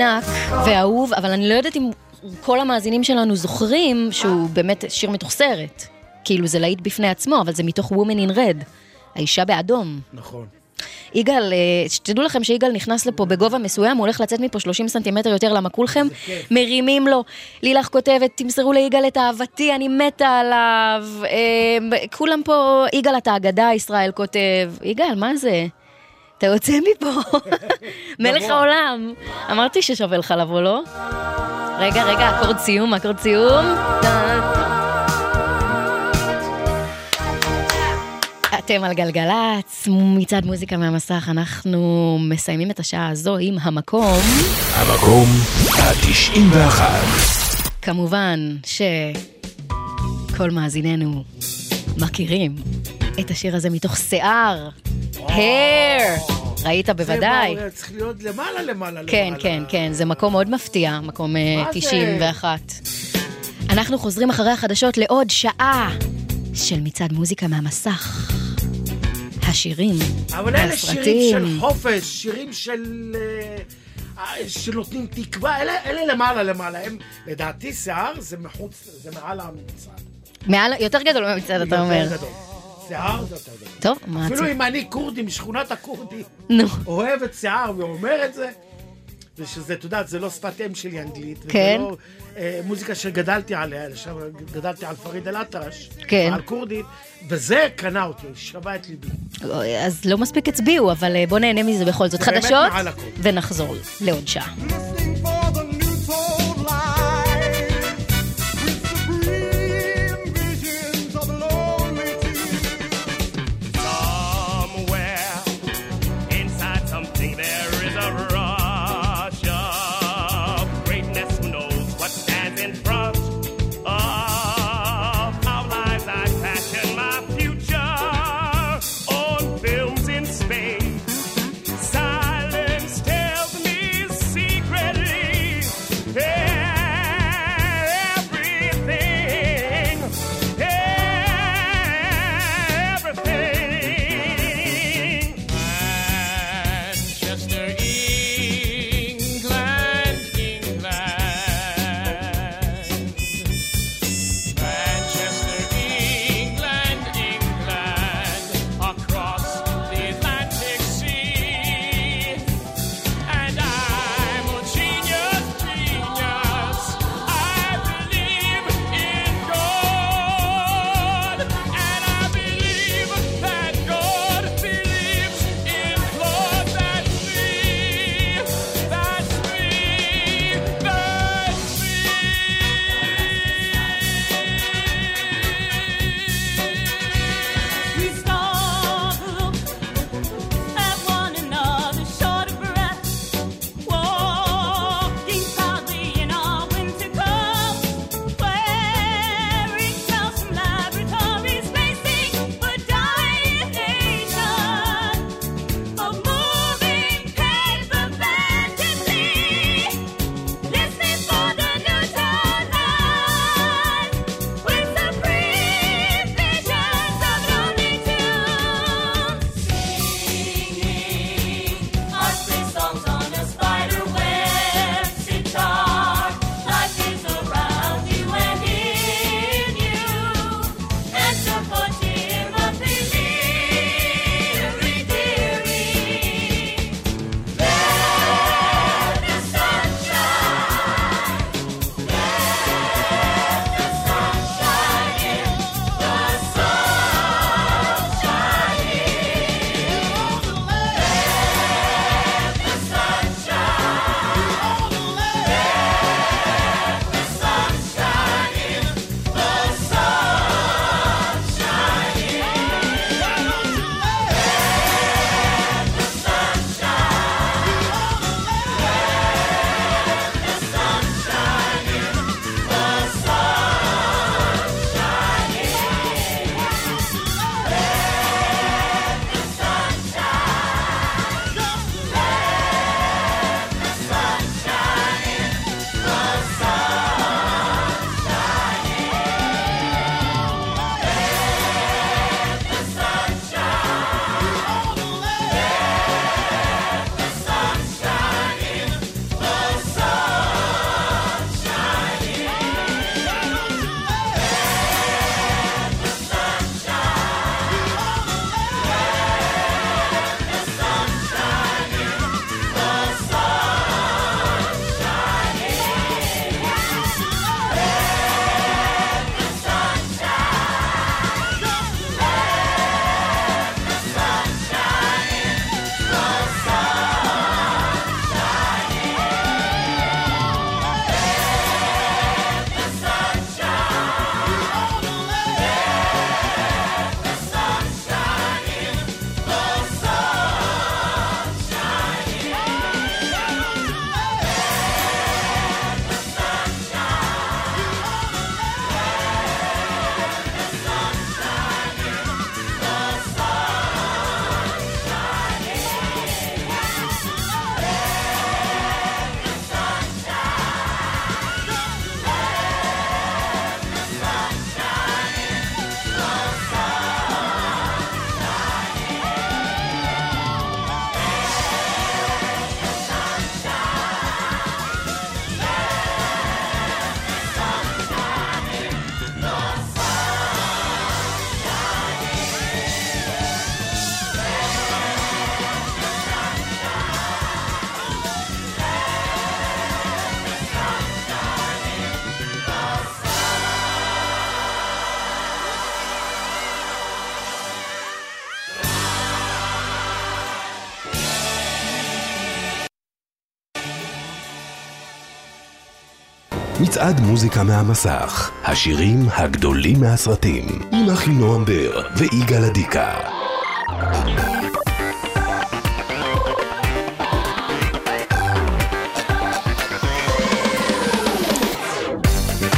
B: ענק ואהוב, אבל אני לא יודעת אם כל המאזינים שלנו זוכרים שהוא באמת שיר מתוך סרט. כאילו זה להיט בפני עצמו, אבל זה מתוך Woman in Red, האישה באדום.
C: נכון.
B: יגאל, אה, שתדעו לכם שיגאל נכנס לפה בגובה מסוים, הוא הולך לצאת מפה 30 סנטימטר יותר, למה כולכם מרימים לו. לילך כותבת, תמסרו ליגאל את אהבתי, אני מתה עליו. אה, כולם פה, יגאל אתה אגדה, ישראל כותב. יגאל, מה זה? אתה יוצא מפה, *laughs* מלך העולם. אמרתי ששווה לך לבוא, לא? רגע, רגע, אקורד סיום, אקורד סיום. אתם על גלגלצ, מצעד מוזיקה מהמסך, אנחנו מסיימים את השעה הזו עם המקום.
A: המקום ה-91.
B: כמובן שכל מאזיננו מכירים את השיר הזה מתוך שיער. hair. ראית בוודאי.
C: זה צריך להיות למעלה, למעלה,
B: כן,
C: למעלה.
B: כן, כן, זה מקום מאוד מפתיע, מקום אה,
C: מה זה?
B: 91. אנחנו חוזרים אחרי החדשות לעוד שעה של מצעד מוזיקה מהמסך. השירים,
C: אבל אלה שירים. של חופש, שירים של... אה, אה, שנותנים תקווה, אלה, אלה למעלה למעלה, הם, לדעתי שיער זה מחוץ, זה מעל המצעד.
B: מעל, יותר גדול מהמצעד, אתה אומר.
C: יותר גדול. שיער זה יותר גדול.
B: טוב, מה
C: אפילו? אם אני כורדי משכונת הכורדים,
B: נו.
C: אוהב את שיער ואומר את זה, ושזה, את יודעת, זה לא שפת אם שלי אנגלית, וזה
B: כן.
C: לא אה, מוזיקה שגדלתי עליה, שם גדלתי על פריד אל-אטרש,
B: כן.
C: על כורדית, וזה קנה אותי, שבה את ליבי.
B: אז לא מספיק הצביעו, אבל אה, בוא נהנה מזה בכל זאת. חדשות. ונחזור לעוד שעה.
A: מצעד מוזיקה מהמסך, השירים הגדולים מהסרטים, עם אחינועם בר ויגאל אדיקה.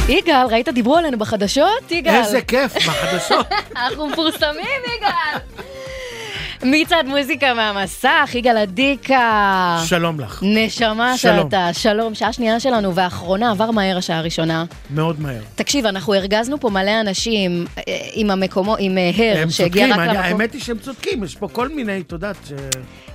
B: יגאל, ראית דיברו עלינו בחדשות? יגאל.
C: איזה כיף, בחדשות. *laughs*
B: אנחנו מפורסמים, יגאל. מצעד מוזיקה מהמסך, יגאל אדיקה.
C: שלום לך.
B: נשמה
C: שלום.
B: שאתה, שלום, שעה שנייה שלנו, והאחרונה, עבר מהר השעה הראשונה.
C: מאוד מהר.
B: תקשיב, אנחנו הרגזנו פה מלא אנשים אה, עם המקומו, עם אה, הר,
C: הם
B: שהגיע
C: צודקים,
B: רק למקום.
C: האמת היא שהם צודקים, יש פה כל מיני, את יודעת, ש...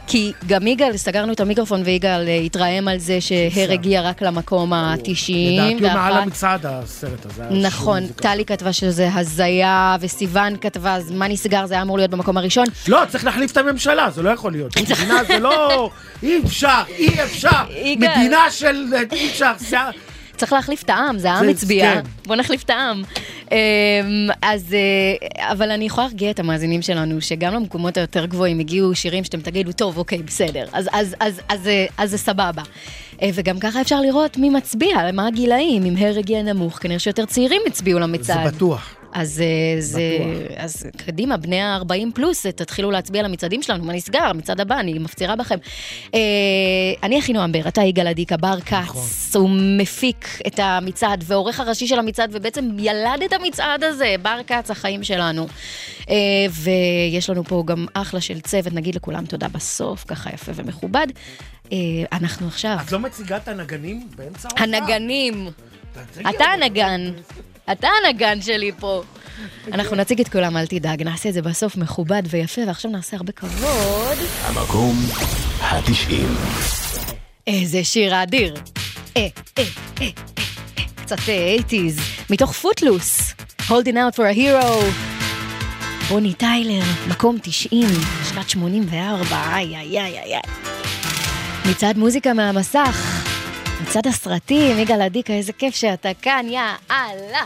B: כי גם יגאל, סגרנו את המיקרופון ויגאל אה, התרעם על זה שהר הגיע רק למקום ה-90.
C: לדעתי הוא מעל המצעד הסרט הזה.
B: נכון. טלי כתבה שזה הזיה, וסיוון כתבה, אז מה נסגר? זה היה אמור להיות במקום הראשון.
C: לא, צריך להחליף את הממשלה, זה לא יכול להיות. *laughs* מדינה זה לא... אי אפשר, אי אפשר. מדינה של... אי אפשר.
B: צריך להחליף את העם, זה העם
C: זה-
B: הצביע.
C: כן.
B: בוא נחליף את העם. אמ, אז, אה, אבל אני יכולה להרגיע את המאזינים שלנו, שגם למקומות היותר גבוהים הגיעו שירים שאתם תגידו, טוב, אוקיי, בסדר, אז, אז, אז, אז, אה, אז זה סבבה. אה, וגם ככה אפשר לראות מי מצביע, מה הגילאים, אם הר הגיע נמוך, כנראה שיותר צעירים הצביעו למצעד.
C: זה בטוח.
B: אז, אה, זה, אז קדימה, בני ה-40 פלוס, אה, תתחילו להצביע למצעדים שלנו, מה נסגר? המצעד הבא, אני מפצירה בכם. אה, אני אחינועם בר, אתה יגאל אדיקה, בר כץ, הוא מפיק את המצעד ועורך הראשי של המצעד, ובעצם ילד את המצעד הזה, בר כץ, החיים שלנו. אה, ויש לנו פה גם אחלה של צוות, נגיד לכולם תודה בסוף, ככה יפה ומכובד. אה, אנחנו עכשיו,
C: את לא מציגה את הנגנים באמצע ההופעה?
B: הנגנים. אתה. הנגן. אתה הנגן שלי פה. אנחנו נציג את כולם, אל תדאג, נעשה את זה בסוף מכובד ויפה, ועכשיו נעשה הרבה כבוד.
A: המקום התשעים.
B: איזה שיר אדיר. אה, אה, אה, קצת אה, 80's, מתוך פוטלוס, Holding out for a hero. רוני טיילר, מקום 90, שנת 84, איי איי איי איי. איי. מצעד מוזיקה מהמסך, מצעד הסרטים, יגאל אדיקה, איזה כיף שאתה כאן, יא אללה.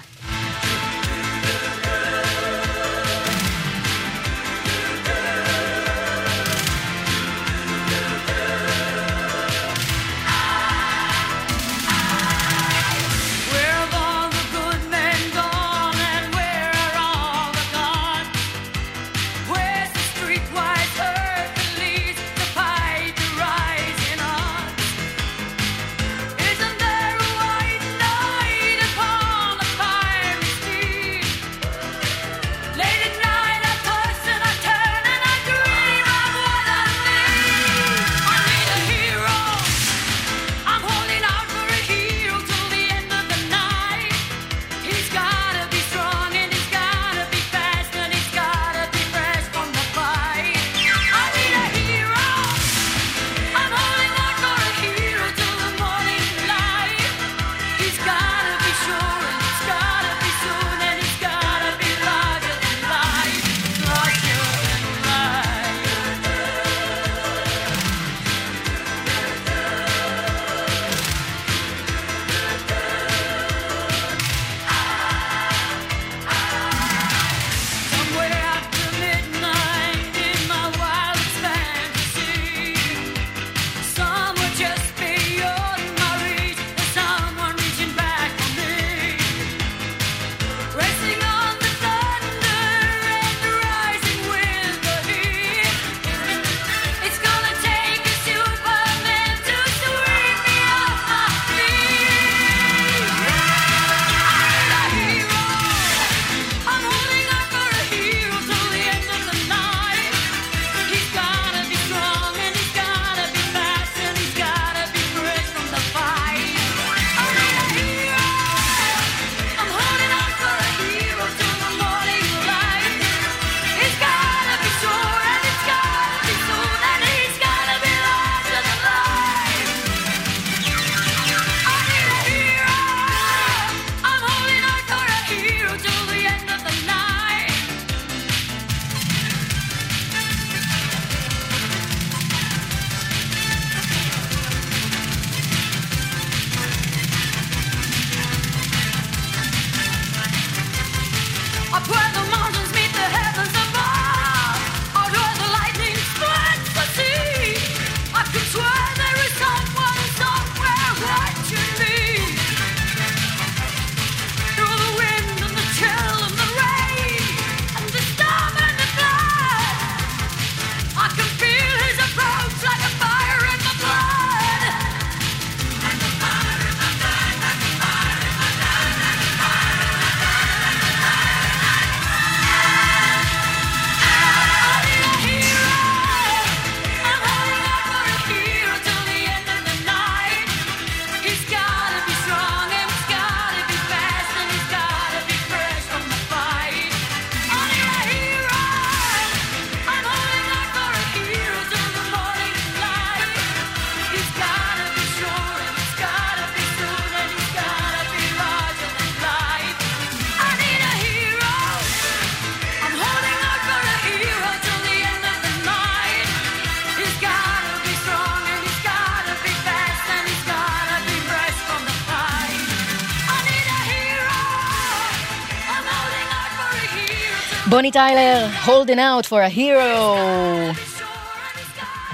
F: בוני טיילר, holding out for a hero.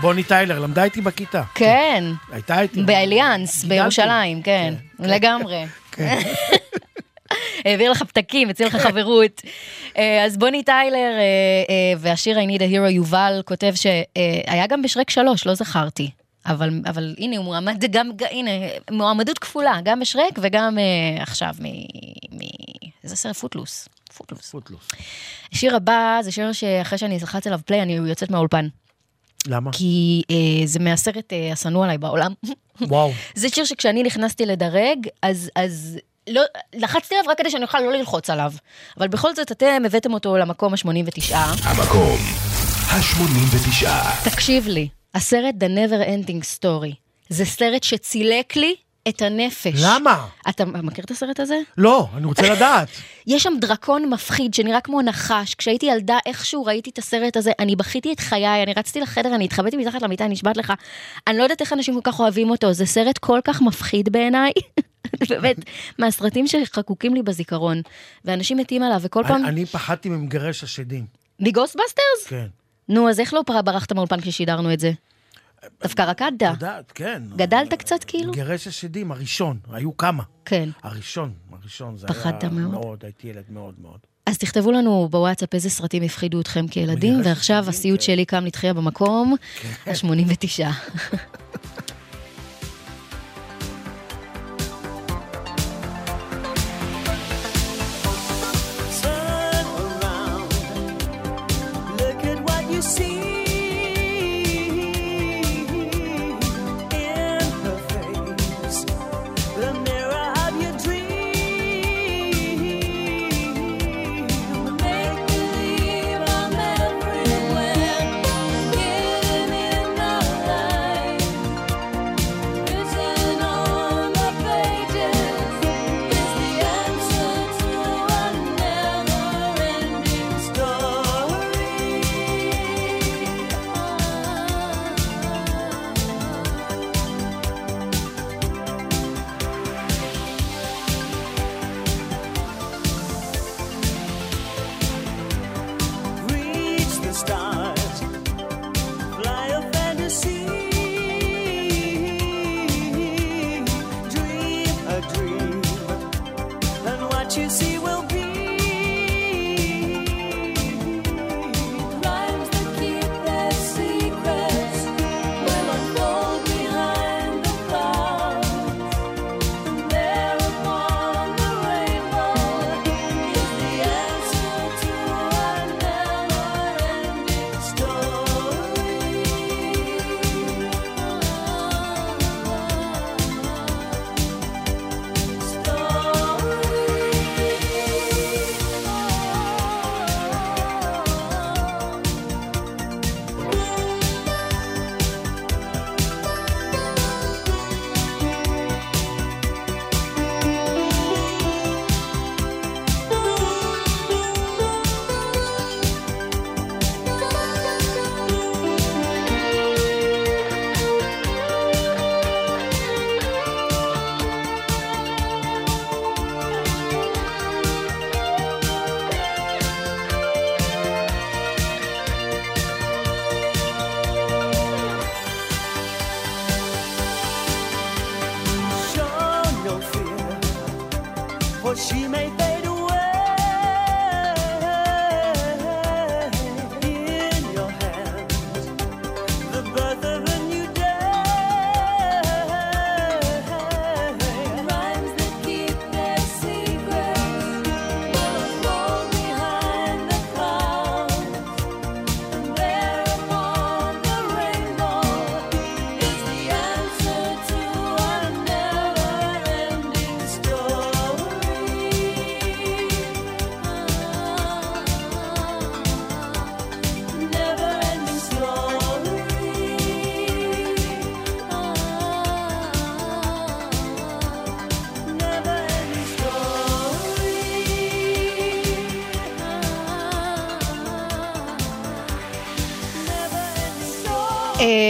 C: בוני טיילר, למדה איתי בכיתה.
F: כן,
C: הייתה איתי.
F: באליאנס. בירושלים, כן, לגמרי. *laughs* העביר לך פתקים, הציל לך חברות. *laughs* אה, אז בוני טיילר אה, אה, והשיר I need a hero, יובל כותב שהיה גם בשרק שלוש, לא זכרתי. אבל, אבל הנה, הוא מועמד גם, הנה, מועמדות כפולה, גם בשרק וגם אה, עכשיו מ... מ... איזה סרט? פוטלוס. פוטלוס.
C: פוטלוס.
F: השיר הבא זה שיר שאחרי שאני אלחץ עליו פליי, אני יוצאת מהאולפן.
C: למה?
F: כי אה, זה מהסרט אה, השנוא עליי בעולם.
C: וואו. *laughs*
F: זה שיר שכשאני נכנסתי לדרג, אז, אז לא, לחצתי עליו רק כדי שאני אוכל לא ללחוץ עליו. אבל בכל זאת אתם הבאתם אותו למקום ה-89.
A: המקום ה-89.
F: תקשיב לי, הסרט The Never Ending Story, זה סרט שצילק לי את הנפש.
C: למה?
F: אתה מכיר את הסרט הזה?
C: לא, אני רוצה לדעת. *laughs*
F: יש שם דרקון מפחיד שנראה כמו נחש. כשהייתי ילדה, איכשהו ראיתי את הסרט הזה, אני בכיתי את חיי, אני רצתי לחדר, אני התחבאתי מתחת למיטה, אני נשבעת לך. אני לא יודעת איך אנשים כל כך אוהבים אותו, זה סרט כל כך מפחיד בעיניי. *laughs* באמת, מהסרטים שחקוקים לי בזיכרון. ואנשים מתים עליו, וכל פעם...
C: אני- פחדתי ממגרש השדים.
F: מגוסטבאסטרס?
C: כן.
F: נו, אז איך לא ברחת מהאולפן כששידרנו את זה? דווקא רקדת.
C: יודעת, כן.
F: גדלת קצת כאילו?
C: מגרש השדים, הראשון, היו כמה.
F: כן.
C: הראשון, הראשון, זה
F: פחדת
C: היה
F: מאוד?
C: מאוד, הייתי ילד מאוד מאוד.
F: אז תכתבו לנו בוואטסאפ איזה סרטים הפחידו אתכם כילדים, ועכשיו הסיוט
C: כן.
F: שלי קם לתחייה במקום ה-89. *laughs*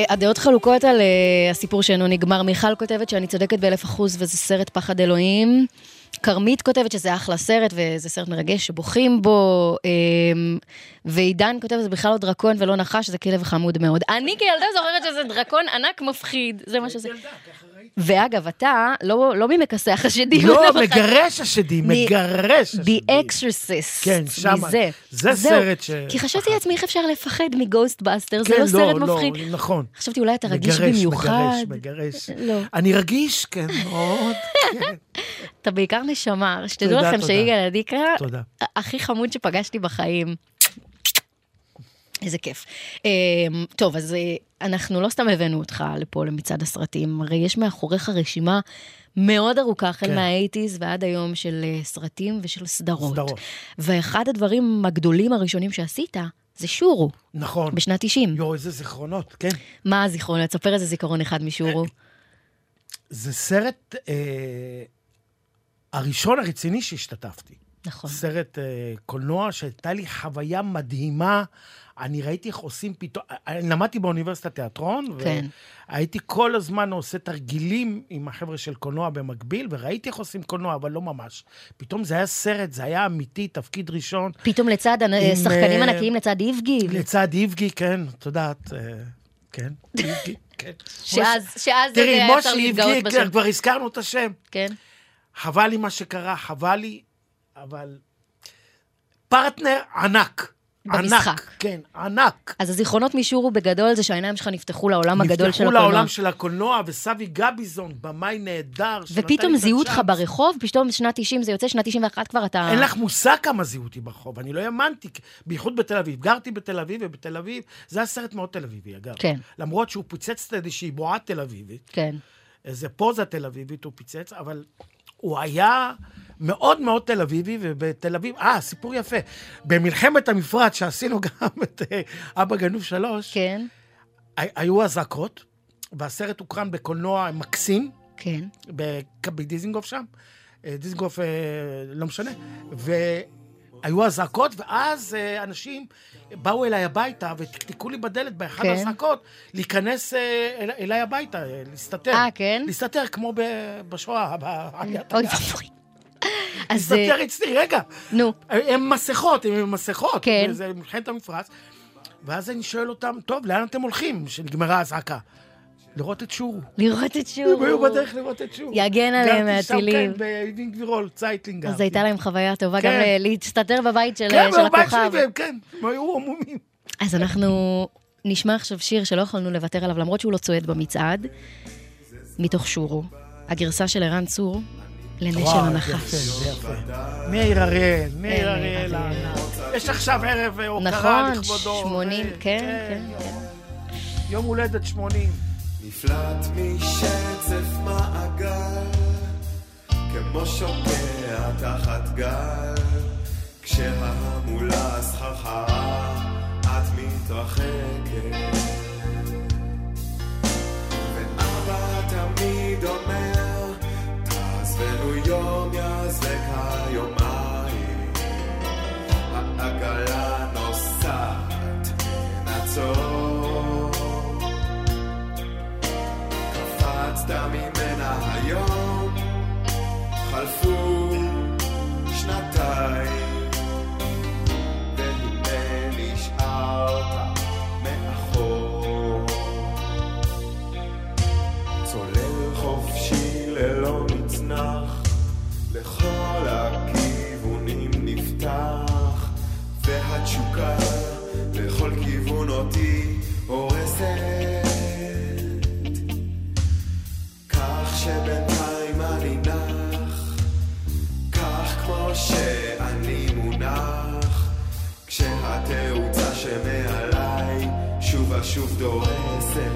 F: הדעות חלוקות על אה, הסיפור שאינו נגמר. מיכל כותבת שאני צודקת באלף אחוז וזה סרט פחד אלוהים.
B: כרמית כותבת שזה אחלה סרט, וזה סרט מרגש שבוכים בו, אמ, ועידן כותב שזה בכלל לא דרקון ולא נחש, זה כלב חמוד מאוד. אני כילדה זוכרת שזה דרקון ענק מפחיד, זה מה שזה. ואגב, אתה לא לא ממכסח השדים.
C: לא, מגרש השדים, מגרש השדים.
B: The Exorcist.
C: כן, שמה.
B: מזה.
C: זה
B: זהו.
C: סרט ש-
B: כי חשבתי לעצמי איך אפשר לפחד מגוסטבאסטר, זה
C: כן,
B: לא סרט
C: לא,
B: מפחיד.
C: נכון.
B: חשבתי אולי אתה רגיש
C: מגרש,
B: במיוחד.
C: מגרש, מגרש.
B: לא.
C: אני רגיש, כן, מאוד.
B: אתה בעיקר נשמה, שתדעו לכם. שיגאל
C: תודה.
B: הכי חמוד שפגשתי בחיים. איזה כיף. אמ, טוב, אז אה, אנחנו לא סתם הבאנו אותך לפה למצעד הסרטים, הרי יש מאחוריך רשימה מאוד ארוכה, החל
C: כן.
B: מהאייטיז ועד היום של אה, סרטים ושל סדרות.
C: סדרות.
B: ואחד הדברים הגדולים הראשונים שעשית, זה שורו.
C: נכון.
B: בשנת 90.
C: יואו, איזה זיכרונות, כן.
B: מה הזיכרון? תספר איזה זיכרון אחד משורו.
C: זה סרט אה, הראשון הרציני שהשתתפתי.
B: נכון.
C: סרט אה, קולנוע שהייתה לי חוויה מדהימה. אני ראיתי איך עושים פתאום, אני למדתי באוניברסיטת תיאטרון,
B: כן.
C: והייתי כל הזמן עושה תרגילים עם החבר'ה של קולנוע במקביל, וראיתי איך עושים קולנוע, אבל לא ממש. פתאום זה היה סרט, זה היה אמיתי, תפקיד ראשון.
B: פתאום לצד
C: עם,
B: שחקנים
C: אה,
B: ענקיים, לצד איבגי.
C: לצד איבגי, כן, את יודעת, אה, כן, איבגי, כן.
B: שאז- שאז
C: תראי,
B: היה אפשר
C: משה
B: להתגאות
C: איבגי,
B: בשם.
C: כבר הזכרנו את השם.
B: כן.
C: חבל לי מה שקרה, חבל לי, אבל פרטנר ענק.
B: במשחק.
C: ענק, כן, ענק.
B: אז הזיכרונות משורו בגדול זה שהעיניים שלך נפתחו לעולם הגדול של
C: נפתחו
B: הקולנוע.
C: לעולם של הקולנוע, וסבי גביזון, במאי נהדר.
B: ופתאום זיהו אותך. ברחוב, פתאום שנת 90 זה יוצא, שנת 91 כבר אתה...
C: אין לך מושג כמה זיהו אותי ברחוב, אני לא האמנתי, בייחוד בתל אביב. גרתי בתל אביב, ובתל אביב, זה היה סרט מאוד תל אביבי, אגב.
B: כן.
C: למרות שהוא פיצץ את איזושהי בועה תל אביבית,
B: כן.
C: איזה פוזה תל אביבית הוא פיצץ, אבל הוא היה מאוד מאוד תל אביבי, ובתל אביב, אה, סיפור יפה. במלחמת המפרץ, שעשינו גם *laughs* את אה, אבא גנוב שלוש,
B: כן.
C: היו אזעקות, והסרט הוקרן בקולנוע מקסים,
B: כן.
C: בדיזינגוף שם, אה, דיזינגוף, אה, לא משנה, והיו אזעקות, ואז אנשים באו אליי הביתה ותקתקו לי בדלת באחד
B: כן.
C: האזעקות, להיכנס אל- אליי הביתה, להסתתר.
B: אה, כן?
C: להסתתר כמו בשואה, בעליית הגב.
B: אז... אה,
C: להסתתר אצלי, רגע.
B: נו.
C: הם מסכות, הם עם מסכות.
B: כן.
C: זה מלחמת המפרץ. ואז אני שואל אותם, טוב, לאן אתם הולכים, שנגמרה האזעקה? לראות את שור.
B: לראות את שור.
C: הם היו בדרך לראות את שור.
B: יגן עליהם
C: גרתי שם,
B: מהטילים.
C: כן, באבן גבירול, צייטלינג.
B: אז הייתה להם חוויה טובה
C: כן.
B: גם אה, להסתתר בבית של
C: כן,
B: של
C: בבית שלי,
B: הכוכב.
C: והם, כן, הם היו עמומים.
B: אז אנחנו נשמע עכשיו שיר שלא יכולנו לוותר עליו, למרות שהוא לא צועד במצעד, מתוך שורו. הגרסה של ערן צור, לנש של
C: וואו,
B: הנחש.
C: מאיר אריאל, מאיר
B: מאיר
C: אריאל. הענק. יש עכשיו ערב אה, הוקרה
B: נכון,
C: לכבודו.
B: 80,
C: ו-
B: כן, כן, כן.
C: יום הולדת 80.
L: נפלט משצף מעגל, כמו שוקע תחת גל, כשההמולה סחרחרה, את מתרחקת. ואבא תמיד אומר, תעזבנו יום יזלק היומיים, העגלה נוסעת, נעצור. קפצת ממנה היום, חלפו והתשוקה לכל כיוון אותי הורסת. כך שבינתיים אני נח, כך כמו שאני מונח, כשהתאוצה שמעליי שוב ושוב דורסת.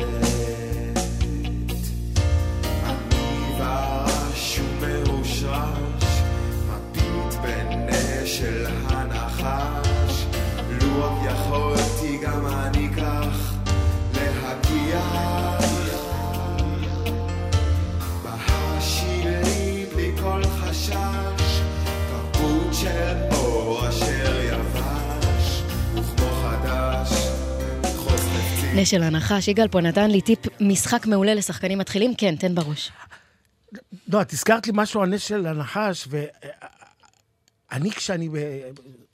L: אני ברש ומרושרש, מביט של הנחש, חוז חפצי.
B: נש של הנחש, יגאל פה נתן לי טיפ משחק מעולה לשחקנים מתחילים, כן, תן בראש.
C: לא, את הזכרת לי משהו על נס של הנחש, ואני כשאני...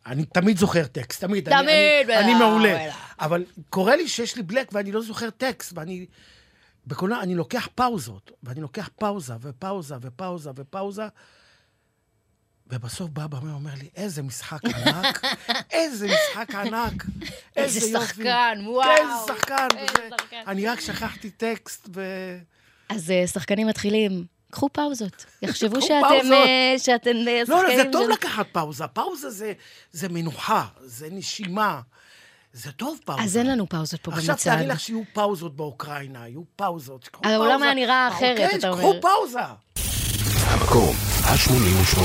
C: אני תמיד זוכר טקסט, תמיד. אני-
B: תמיד,
C: אני, אני
B: בטח,
C: מעולה. אבל קורה לי שיש לי בלק ואני לא זוכר טקסט, ואני... בקולנוע אני לוקח פאוזות, ואני לוקח פאוזה ופאוזה ופאוזה ופאוזה, ובסוף בא במאי ואומר לי, איזה משחק ענק, איזה משחק ענק,
B: איזה
C: איזה יופי.
B: שחקן, וואו.
C: כן, איזה שחקן.
B: איזה
C: וזה-
B: שחקן.
C: אני רק שכחתי טקסט, ו...
B: אז אה, שחקנים מתחילים, קחו פאוזות. יחשבו שאתם. אה, שאתם אה,
C: לא, לא, זה
B: שחקנים
C: טוב לקחת פאוזה. פאוזה זה, זה מנוחה, זה נשימה. זה טוב פאוזה.
B: אז אין לנו פאוזות פה
C: עכשיו
B: במצעד.
C: תארי לך שיהיו פאוזות באוקראינה, יהיו פאוזות.
B: העולם. היה נראה אחרת, אתה אומר.
C: קחו פאוזה.
A: המקום ה-88.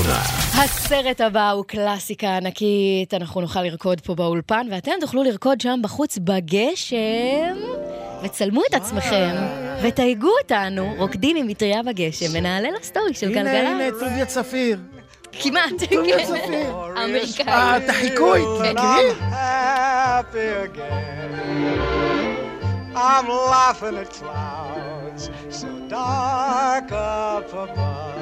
B: הסרט הבא הוא קלאסיקה ענקית, אנחנו נוכל לרקוד פה באולפן, ואתם תוכלו לרקוד שם בחוץ בגשם, וצלמו את עצמכם, ותייגו אותנו, רוקדים עם מטריה בגשם, ונעלה לסטורי של
C: הנה, הנה,
B: גלגלצ.
C: טוביה צפיר.
B: כמעט,
C: טוביה
B: כן.
C: צפיר.
B: האמריקאי.
C: אה, את החיקוי,
B: כן.
M: happy again. I'm laughing at clouds so dark up above.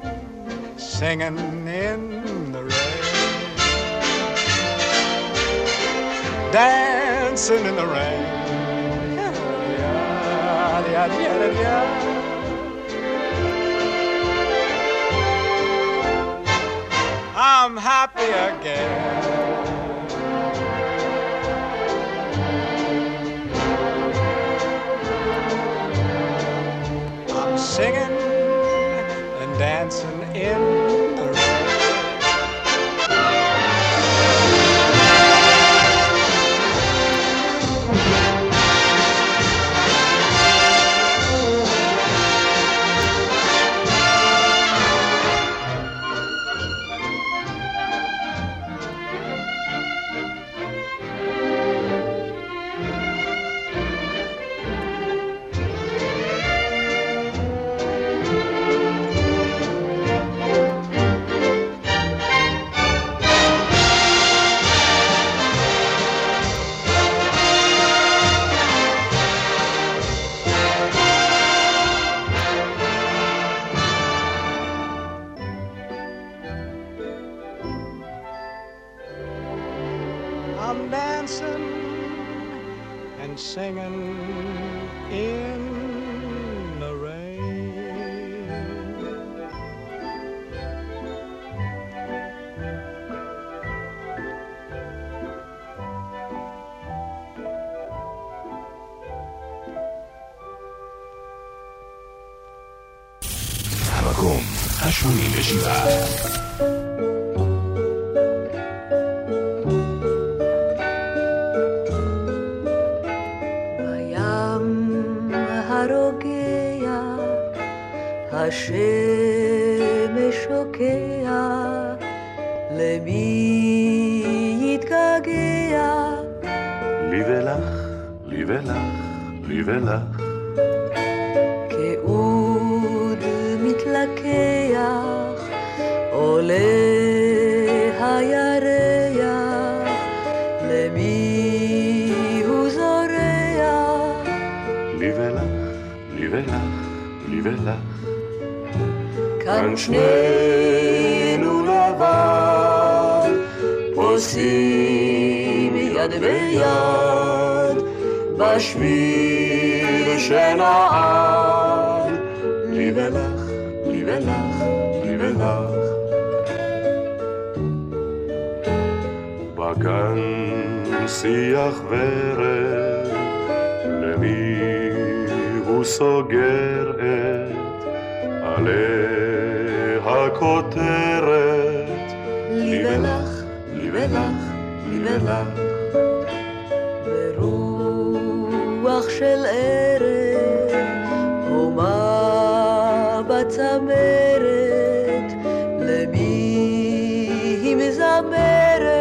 M: singing in the rain. Dancing in the rain. I'm happy again. I'm singing and dancing in
N: מזמרת? למי היא מזמרת?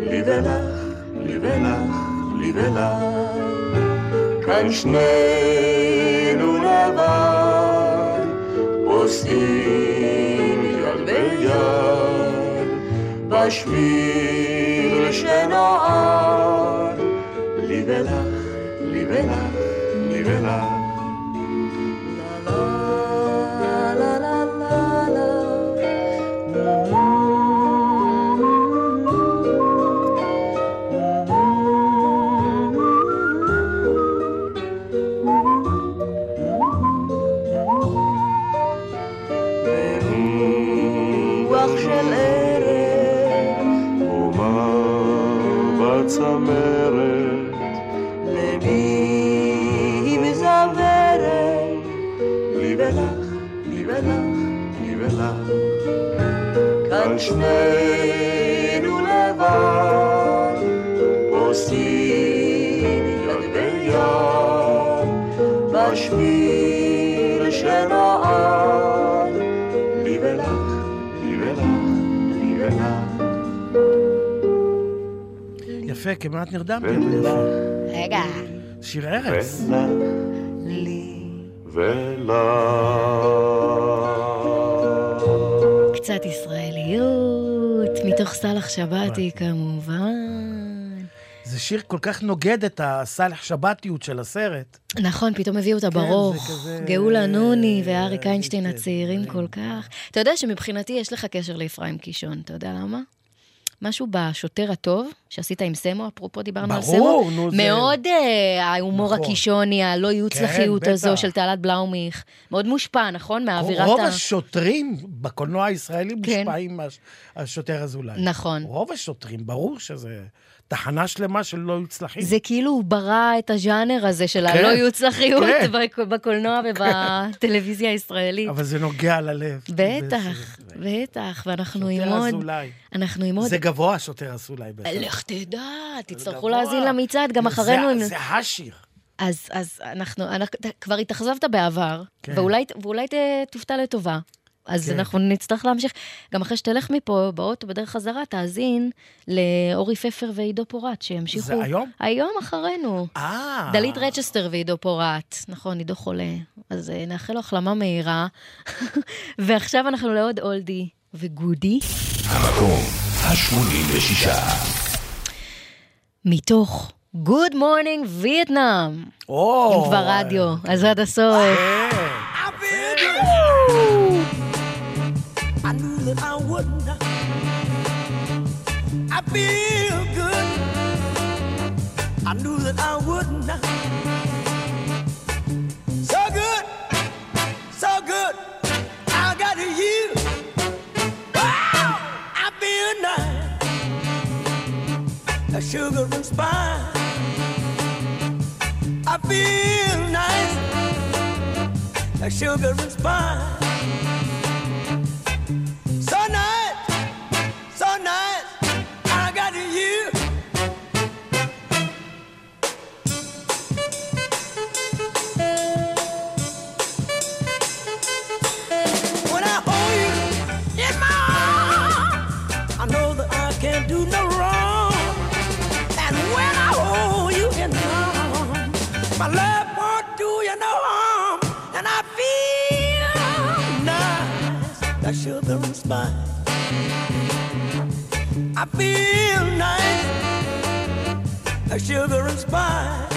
N: לי ולך, לי ולך, לי ולך. כאן שנינו לבד, פוסעים יד ביד, בשביל שנועד, לי ולך, לי ולך, לי ולך. שנינו לבד, עושים יד ביד, בשביל שנועד. לי ולך, לי ולך, לי ולך.
C: יפה, כמעט נרדמתי, אבל יפה.
B: רגע.
C: שיר ארץ.
O: ולך.
B: מתוך סאלח שבתי כמובן.
C: זה שיר כל כך נוגד את הסאלח שבתיות של הסרט.
B: נכון, פתאום הביאו אותה
C: כן,
B: ברוך. גאולה נוני ואריק איינשטיין הצעירים כל כך. אתה יודע שמבחינתי יש לך קשר לאפרים קישון, אתה יודע למה? משהו בשוטר הטוב, שעשית עם סמו, אפרופו דיברנו על סמו.
C: ברור, נו, זה-
B: מאוד אה, ההומור
C: נכון.
B: הקישוני, הלא יוץ
C: כן,
B: לחיות הזו
C: בטח.
B: של תעלת בלאומיך. מאוד מושפע, נכון? מאווירת
C: רוב
B: ה...
C: השוטרים בקולנוע הישראלי
B: כן.
C: מושפעים מהשוטר אזולאי.
B: נכון.
C: רוב השוטרים, ברור שזה תחנה שלמה של לא יוצלחים.
B: זה כאילו הוא ברא את הז'אנר הזה של
C: כן,
B: הלא יוץ לחיות
C: כן.
B: בק- בקולנוע ובטלוויזיה הישראלית.
C: אבל זה נוגע ללב.
B: בטח, בטח, ואנחנו עם
C: שוטר
B: עוד...
C: אזולאי.
B: אנחנו עם עוד...
C: זה גבוה, השוטר אזולאי.
B: לך תדע, תצטרכו. להאזין למצעד גם
C: זה-
B: אחרינו. אם-
C: זה השיר.
B: אז, אז אנחנו, אנחנו, כבר התאכזבת בעבר,
C: כן.
B: ואולי, ואולי ת, תופתע לטובה. אז
C: כן.
B: אנחנו נצטרך להמשיך. גם אחרי שתלך מפה, באוטו, בדרך חזרה, תאזין לאורי פפר ועידו פורט, שימשיכו...
C: זה היום?
B: היום אחרינו.
C: אה.
B: דלית רצ'סטר ועידו פורט. נכון, עידו חולה. אז אה, נאחל לו החלמה מהירה. *laughs* ועכשיו אנחנו לעוד אולדי וגודי.
A: המקום ה-86.
B: מתוך Good Morning וייטנאם.
C: או.
B: אם כבר רדיו, אז עד הסוף.
K: I feel good. I knew that I wouldn't. So good, so good. I got you. Wow, I feel nice. A sugar and spice. I feel nice. A sugar and spice. children's spine. I feel nice, a sugar and
A: spine.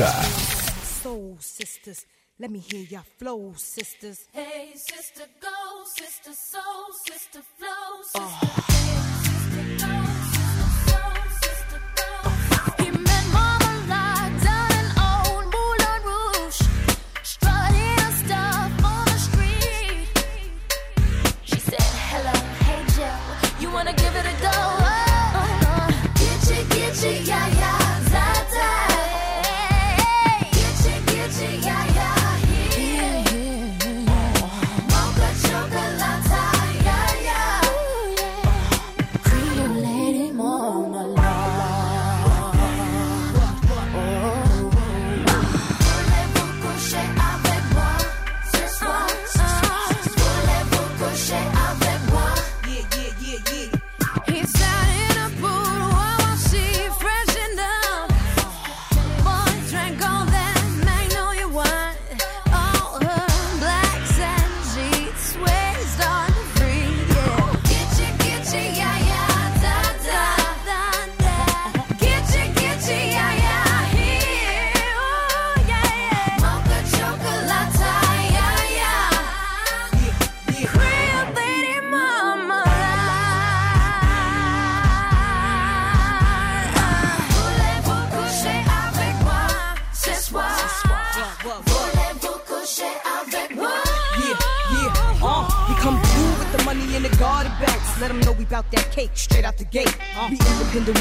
A: ה-85.
P: Soul sisters, let me hear your flow, sisters.
F: Hey, sister, go, sister, soul, sister.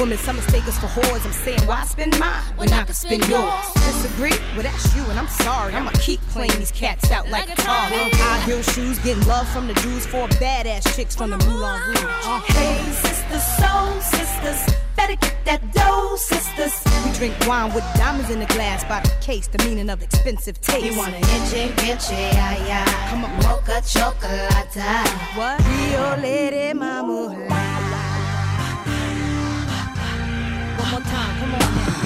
P: Women, some mistake us for whores. I'm saying, why spend mine when I can spend yours? Disagree? Well, that's you, and I'm sorry. I'ma keep playing these cats out like a car. High heel shoes, getting love from the dudes, four badass chicks from the Moulin Rouge. Uh,
K: Hey, sisters, soul sisters, better get that dough, sisters.
P: we drink wine with diamonds in the glass by the case, the meaning of expensive taste.
K: You wanna itchy, itchy, yeah, yeah.
P: Come on,
K: Mocha chocolate.
P: What? Rio Lady Mama. One more time, come on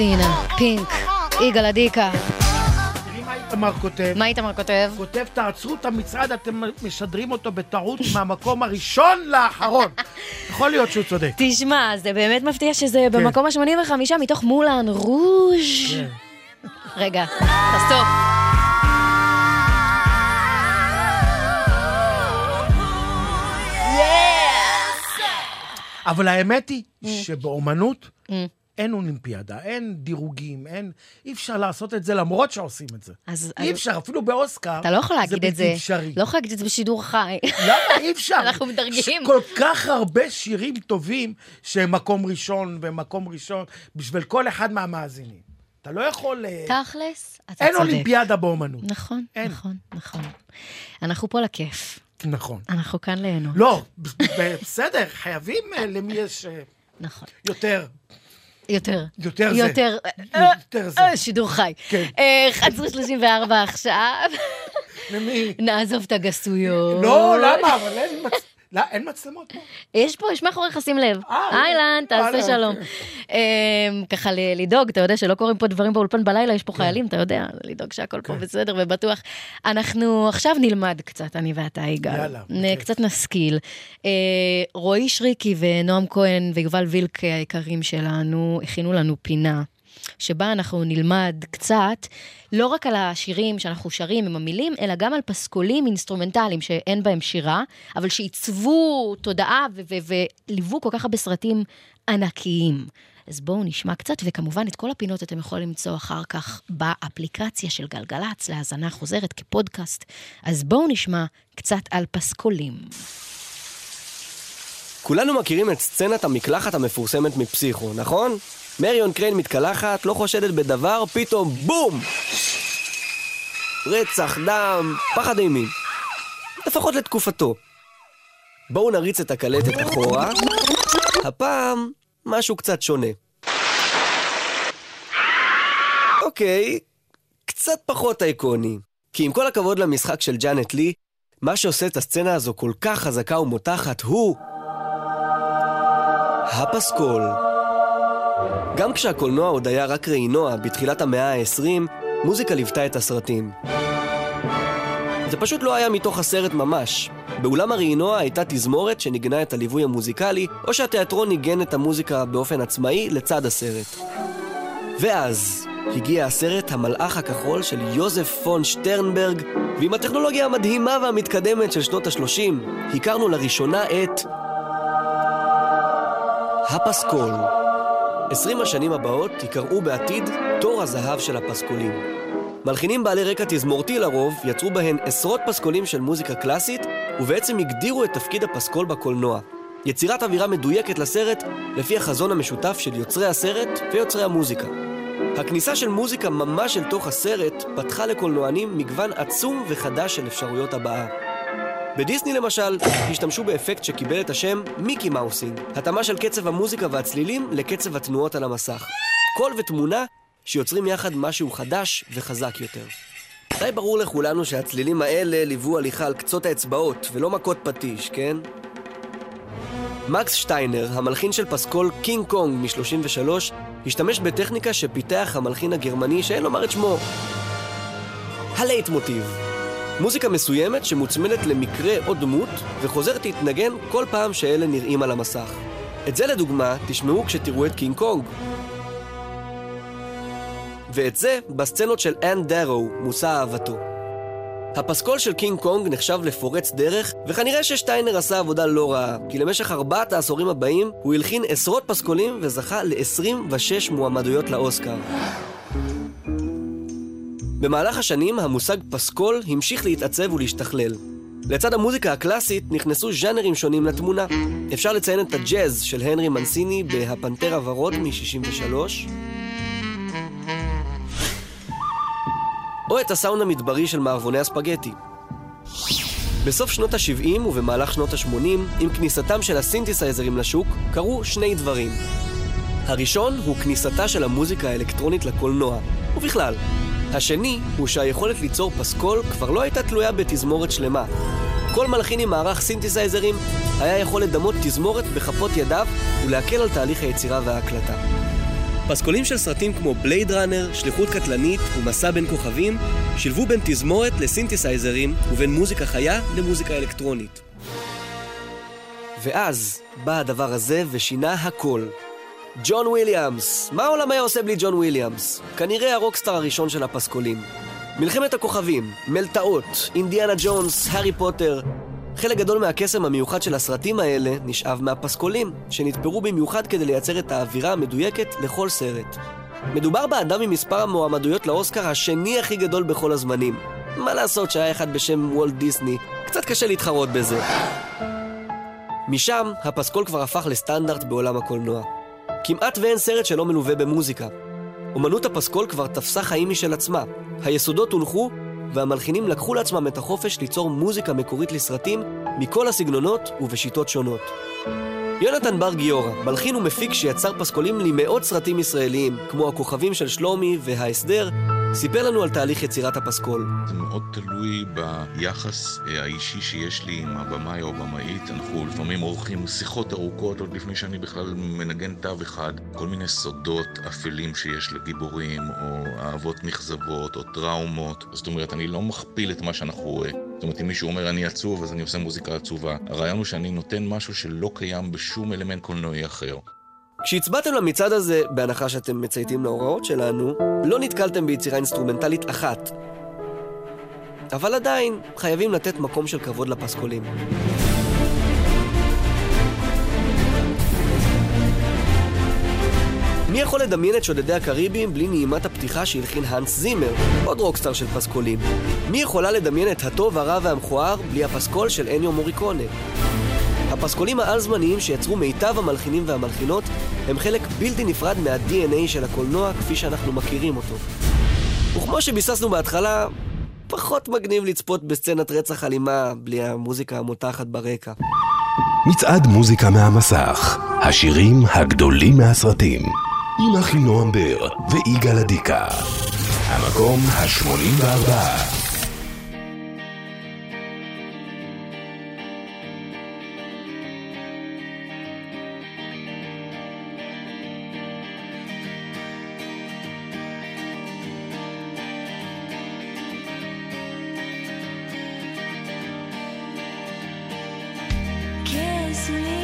B: קריסטינה, פינק, יגאל עדיקה.
C: מה איתמר כותב?
B: מה איתמר כותב?
C: כותב, תעצרו את המצעד, אתם משדרים אותו בטעות מהמקום הראשון לאחרון. *laughs* יכול להיות שהוא צודק.
B: תשמע, זה באמת מפתיע שזה במקום ה-85 מתוך מולן רוז'. רגע, תסטופ.
C: אבל האמת היא שבאומנות, אין אולימפיאדה, אין דירוגים, אין... אי אפשר לעשות את זה למרות שעושים את זה.
B: אז...
C: אי אפשר, אפילו באוסקר,
B: אתה לא יכול להגיד את זה.
C: בלתי אפשרי.
B: לא יכול להגיד את זה בשידור חי.
C: למה? אי אפשר. *laughs*
B: אנחנו מדרגים.
C: כל כך הרבה שירים טובים שהם מקום ראשון ומקום ראשון בשביל כל אחד מהמאזינים. אתה לא יכול... אה,
B: תכלס, אתה
C: אין
B: צודק.
C: אולימפיאדה באומנות.
B: נכון,
C: אין.
B: נכון, נכון. אנחנו פה לכיף.
C: נכון.
B: אנחנו כאן ליהנות.
C: לא, בסדר, חייבים אה, למי יש אה,
B: נכון.
C: יותר.
B: יותר.
C: יותר זה.
B: יותר.
C: יותר זה.
B: אה, שידור חי.
C: כן.
B: אה, 11.34 עכשיו.
C: למי?
B: נעזוב את הגסויות.
C: לא, למה? אבל אין מצ- לא, אין מצלמות פה.
B: יש פה, יש מאחוריך, שים לב.
C: אה,
B: אהלן, תעשה
C: אהלן,
B: שלום. אמ, ככה לדאוג, אתה יודע שלא קורים פה דברים באולפן בלילה, יש פה חיילים, אתה יודע, לדאוג שהכל פה בסדר ובטוח. אנחנו עכשיו נלמד קצת, אני ואתה, יגאל.
C: יאללה,
B: נ- קצת נשכיל. אה, רועי שריקי ונועם כהן ויובל וילק היקרים שלנו הכינו לנו פינה. שבה אנחנו נלמד קצת, לא רק על השירים שאנחנו שרים עם המילים, אלא גם על פסקולים אינסטרומנטליים שאין בהם שירה, אבל שעיצבו תודעה וליוו כל כך הרבה סרטים ענקיים. אז בואו נשמע קצת, וכמובן את כל הפינות אתם יכולים למצוא אחר כך באפליקציה של גלגלצ להאזנה חוזרת כפודקאסט. אז בואו נשמע קצת על פסקולים.
Q: כולנו מכירים את סצנת המקלחת המפורסמת מפסיכו, נכון? מריון קריין מתקלחת, לא חושדת בדבר, פתאום בום! רצח, דם, פחד אימים. לפחות לתקופתו. בואו נריץ את הקלטת אחורה. הפעם, משהו קצת שונה. אוקיי, קצת פחות אייקוני. כי עם כל הכבוד למשחק של ג'אנט לי, מה שעושה את הסצנה הזו כל כך חזקה ומותחת הוא... הפסקול. גם כשהקולנוע עוד היה רק ראינוע בתחילת המאה ה-20, מוזיקה ליוותה את הסרטים. זה פשוט לא היה מתוך הסרט ממש. באולם הראינוע הייתה תזמורת שניגנה את הליווי המוזיקלי, או שהתיאטרון ניגן את המוזיקה באופן עצמאי לצד הסרט. ואז הגיע הסרט המלאך הכחול של יוזף פון שטרנברג, ועם הטכנולוגיה המדהימה והמתקדמת של שנות ה-30, הכרנו לראשונה את... הפסקול. עשרים השנים הבאות ייקראו בעתיד תור הזהב של הפסקולים. מלחינים בעלי רקע תזמורתי לרוב יצרו בהן עשרות פסקולים של מוזיקה קלאסית, ובעצם הגדירו את תפקיד הפסקול בקולנוע. יצירת אווירה מדויקת לסרט לפי החזון המשותף של יוצרי הסרט ויוצרי המוזיקה. הכניסה של מוזיקה ממש אל תוך הסרט פתחה לקולנוענים מגוון עצום וחדש של אפשרויות הבעה. בדיסני למשל, השתמשו באפקט שקיבל את השם מיקי מאוסינג, התאמה של קצב המוזיקה והצלילים לקצב התנועות על המסך. קול ותמונה שיוצרים יחד משהו חדש וחזק יותר. די ברור לכולנו שהצלילים האלה ליוו הליכה על קצות האצבעות ולא מכות פטיש, כן? מקס שטיינר, המלחין של פסקול קינג קונג מ-33, השתמש בטכניקה שפיתח המלחין הגרמני שאין לומר את שמו. הלייטמוטיב. מוזיקה מסוימת שמוצמדת למקרה או דמות וחוזרת להתנגן כל פעם שאלה נראים על המסך. את זה לדוגמה תשמעו כשתראו את קינג קונג. ואת זה בסצנות של אן דארו, מושא אהבתו. הפסקול של קינג קונג נחשב לפורץ דרך, וכנראה ששטיינר עשה עבודה לא רעה, כי למשך ארבעת העשורים הבאים הוא הלחין עשרות פסקולים וזכה ל-26 מועמדויות לאוסקר. במהלך השנים המושג פסקול המשיך להתעצב ולהשתכלל. לצד המוזיקה הקלאסית נכנסו ז'אנרים שונים לתמונה. אפשר לציין את הג'אז של הנרי מנסיני ב"הפנתר הוורוד" מ-63, או את הסאונד המדברי של מערבוני הספגטי. בסוף שנות ה-70 ובמהלך שנות ה-80, עם כניסתם של הסינתסייזרים לשוק, קרו שני דברים. הראשון הוא כניסתה של המוזיקה האלקטרונית לקולנוע, ובכלל. השני הוא שהיכולת ליצור פסקול כבר לא הייתה תלויה בתזמורת שלמה. כל מלחין עם מערך סינתסייזרים היה יכול לדמות תזמורת בכפות ידיו ולהקל על תהליך היצירה וההקלטה. פסקולים של סרטים כמו בלייד ראנר, שליחות קטלנית ומסע בין כוכבים שילבו בין תזמורת לסינתסייזרים ובין מוזיקה חיה למוזיקה אלקטרונית. ואז בא הדבר הזה ושינה הכל. ג'ון וויליאמס. מה העולם היה עושה בלי ג'ון וויליאמס? כנראה הרוקסטאר הראשון של הפסקולים. מלחמת הכוכבים, מלתעות, אינדיאנה ג'ונס, הארי פוטר. חלק גדול מהקסם המיוחד של הסרטים האלה נשאב מהפסקולים, שנתפרו במיוחד כדי לייצר את האווירה המדויקת לכל סרט. מדובר באדם עם מספר המועמדויות לאוסקר השני הכי גדול בכל הזמנים. מה לעשות שהיה אחד בשם וולט דיסני, קצת קשה להתחרות בזה. משם, הפסקול כבר הפך לסטנדרט בעולם הקולנוע. כמעט ואין סרט שלא מלווה במוזיקה. אומנות הפסקול כבר תפסה חיים משל עצמה. היסודות הונחו, והמלחינים לקחו לעצמם את החופש ליצור מוזיקה מקורית לסרטים מכל הסגנונות ובשיטות שונות. יונתן בר גיורא, מלחין ומפיק שיצר פסקולים למאות סרטים ישראליים, כמו הכוכבים של שלומי וההסדר, סיפר לנו על תהליך יצירת הפסקול.
R: זה מאוד תלוי ביחס אה, האישי שיש לי עם הבמאי או הבמאית. אנחנו לפעמים עורכים שיחות ארוכות עוד לפני שאני בכלל מנגן תו אחד. כל מיני סודות אפלים שיש לגיבורים, או אהבות נכזבות, או טראומות. זאת אומרת, אני לא מכפיל את מה שאנחנו רואים. זאת אומרת, אם מישהו אומר אני עצוב, אז אני עושה מוזיקה עצובה. הרעיון הוא שאני נותן משהו שלא קיים בשום אלמנט קולנועי אחר.
Q: כשהצבעתם למצעד הזה, בהנחה שאתם מצייתים להוראות שלנו, לא נתקלתם ביצירה אינסטרומנטלית אחת. אבל עדיין, חייבים לתת מקום של כבוד לפסקולים. מי יכול לדמיין את שודדי הקריבים בלי נעימת הפתיחה שהלחין האנס זימר, עוד רוקסטאר של פסקולים? מי יכולה לדמיין את הטוב, הרע והמכוער בלי הפסקול של אניו מוריקונה? הפסקולים העל-זמניים שיצרו מיטב המלחינים והמלחינות הם חלק בלתי נפרד מה-DNA של הקולנוע כפי שאנחנו מכירים אותו. וכמו שביססנו בהתחלה, פחות מגניב לצפות בסצנת רצח אלימה בלי המוזיקה המותחת ברקע.
A: מצעד מוזיקה מהמסך, השירים הגדולים מהסרטים, עם אחינועם בר ויגאל אדיקה. המקום ה-84.
E: Sweet.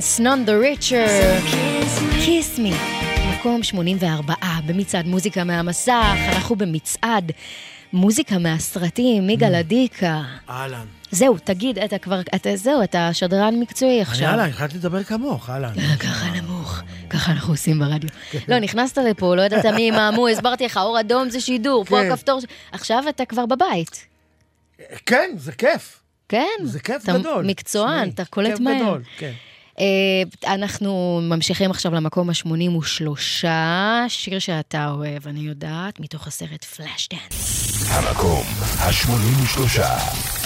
B: סיקספנס, none the richer, kiss me. מקום 84 במצעד מוזיקה מהמסך, אנחנו במצעד מוזיקה מהסרטים, יגאל אדיקה.
C: אהלן.
B: זהו, תגיד, אתה כבר, אתה, זהו, אתה שדרן מקצועי עכשיו.
J: יאללה, החלטתי לדבר כמוך, אהלן.
B: ככה נמוך, ככה אנחנו עושים ברדיו. *laughs* לא, נכנסת לפה, לא ידעת מי ימהמו, הסברתי לך, אור אדום זה שידור, פה
J: כן.
B: הכפתור, עכשיו אתה כבר בבית.
J: כן, זה כיף.
B: כן?
J: זה כיף
B: אתה
J: גדול.
B: מקצוען, אתה קולט
J: כיף
B: מהר.
J: גדול, כן.
B: אה, אנחנו ממשיכים עכשיו למקום ה-83, שיר שאתה אוהב, אני יודעת, מתוך הסרט פלאש דאנס.
A: המקום ה-83.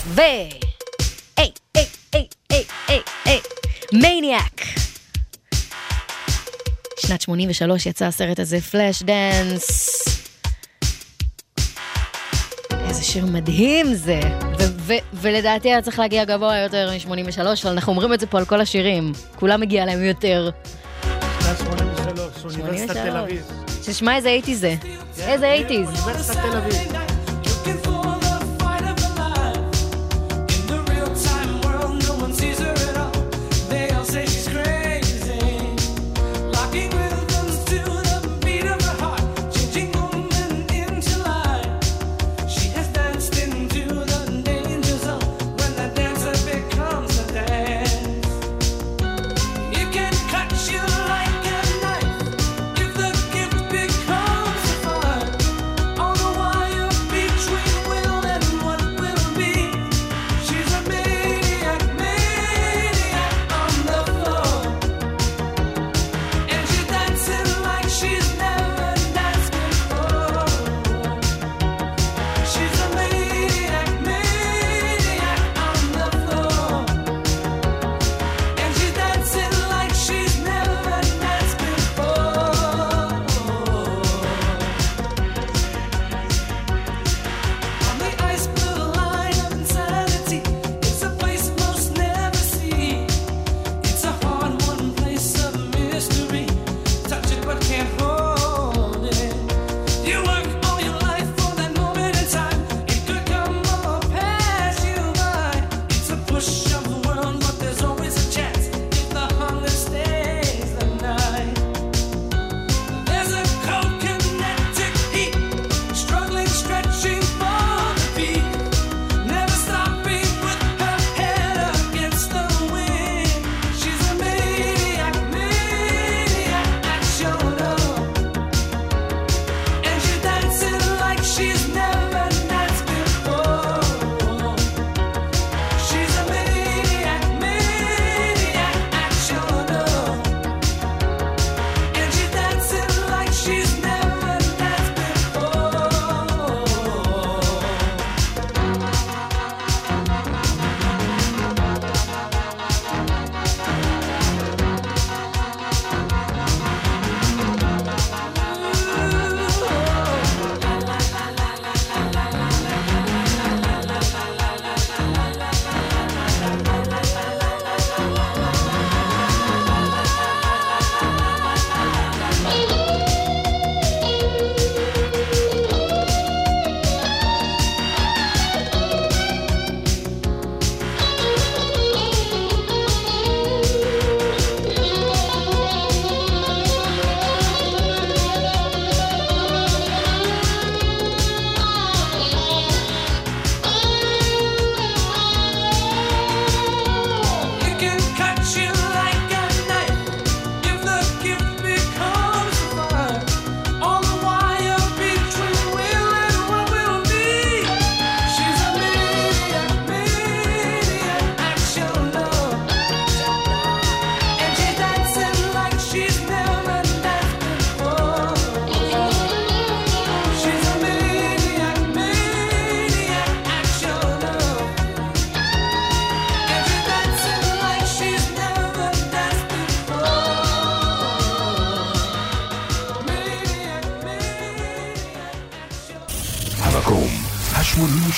B: ו... היי, היי, היי, היי, היי, היי, מניאק. שנת 83 יצא הסרט הזה, פלאש דאנס. איזה שיר מדהים זה. ו- ו- ולדעתי היה צריך להגיע גבוה יותר מ-83, אבל אנחנו אומרים את זה פה על כל השירים. כולם מגיע להם יותר.
J: שנת 83, אוניברסיטת תל אביב.
B: ששמע איזה אייטי זה. איזה אייטיז.
J: אוניברסיטת תל אביב.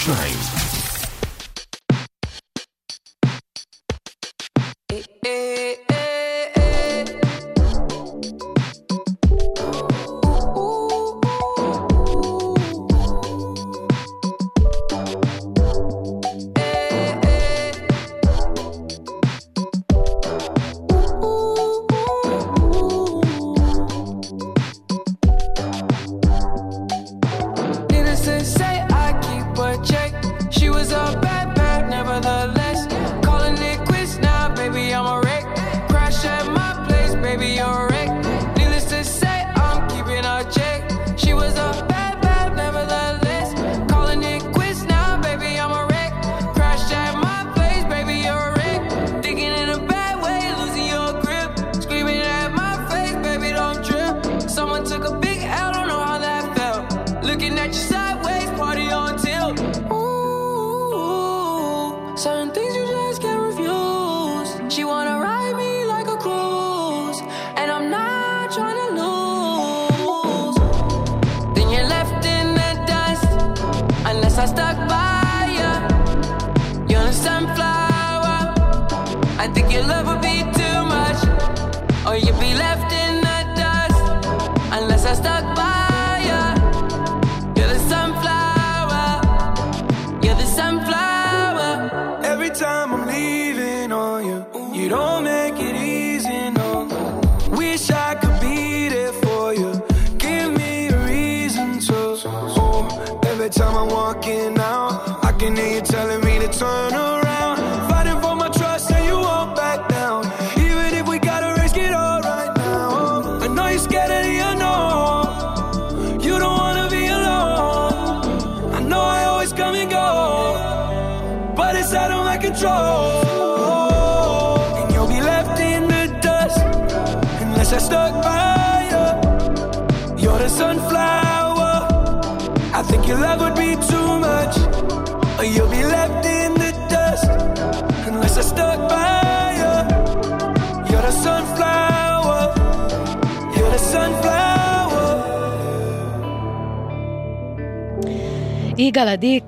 B: Shine.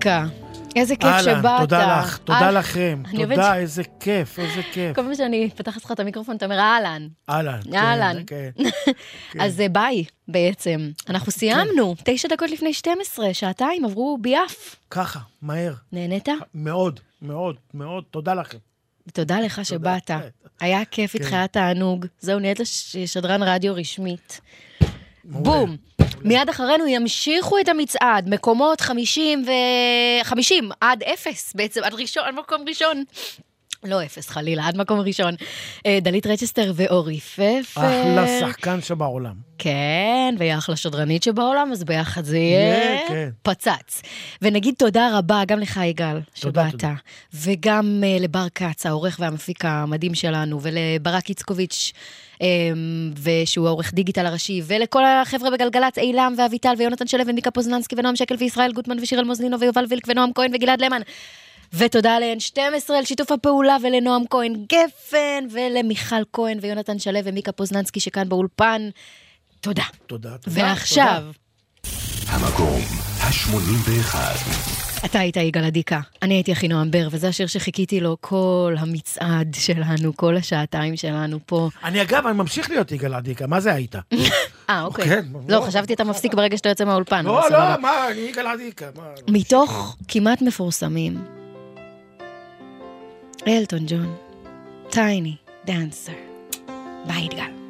B: אדיקה, איזה כיף
C: אהלן,
B: שבאת.
C: תודה לך, תודה
B: אה,
C: לכם. תודה, איזה כיף, איזה כיף.
B: כל פעם שאני פותחת לך את המיקרופון, אתה אומר אהלן.
C: אהלן. כן,
B: אהלן.
C: כן. *laughs*
B: אז אה, ביי, בעצם. אנחנו סיימנו, תשע דקות לפני 12, שעתיים עברו ביעף.
C: ככה, מהר.
B: נהנית?
C: מאוד, מאוד, מאוד, תודה לכם.
B: תודה לך שבאת. היה כיף איתך,
C: כן.
B: היה תענוג. זהו, נהיית לש- שדרן רדיו רשמית. בום. מיד אחרינו ימשיכו את המצעד, מקומות 50 ו... 50 עד אפס בעצם, עד ראשון, עד מקום ראשון. לא אפס חלילה, עד מקום ראשון. אה, דלית רצ'סטר ואורי פפר.
C: אחלה שחקן שבעולם.
B: כן, והיא אחלה שדרנית שבעולם, אז ביחד זה יהיה
C: כן.
B: פצץ. ונגיד תודה רבה גם לך, יגאל,
C: תודה,
B: שבאת. וגם uh, לבר כץ, העורך והמפיק המדהים שלנו, ולברק איצקוביץ', um, ושהוא העורך דיגיטל הראשי, ולכל החבר'ה בגלגלצ, אילם ואביטל ויונתן שלו ומיקה פוזננסקי ונועם שקל וישראל גוטמן ושירל מוזלינו ויובל וילק ונועם כהן וגלעד למן. ותודה ל-N12 על שיתוף הפעולה ולנועם כהן גפן ולמיכל כהן ויונתן שלו ומיקה פוזננסקי שכאן באולפן. תודה.
C: תודה, תודה.
B: ועכשיו,
A: המקום ה-81.
B: אתה היית יגאל אדיקה, אני הייתי אחינועם בר, וזה השיר שחיכיתי לו כל המצעד שלנו, כל השעתיים שלנו פה.
C: אני אגב, אני ממשיך להיות יגאל אדיקה, מה זה היית? *laughs*
B: אה, אוקיי.
C: כן,
B: לא. חשבתי אתה מפסיק ברגע שאתה יוצא מהאולפן.
C: לא. לא, מה, אני יגאל אדיקה. מה?
B: מתוך כמעט מפורסמים, אלטון ג'ון, טייני, דאנסר. ביי, יגאל.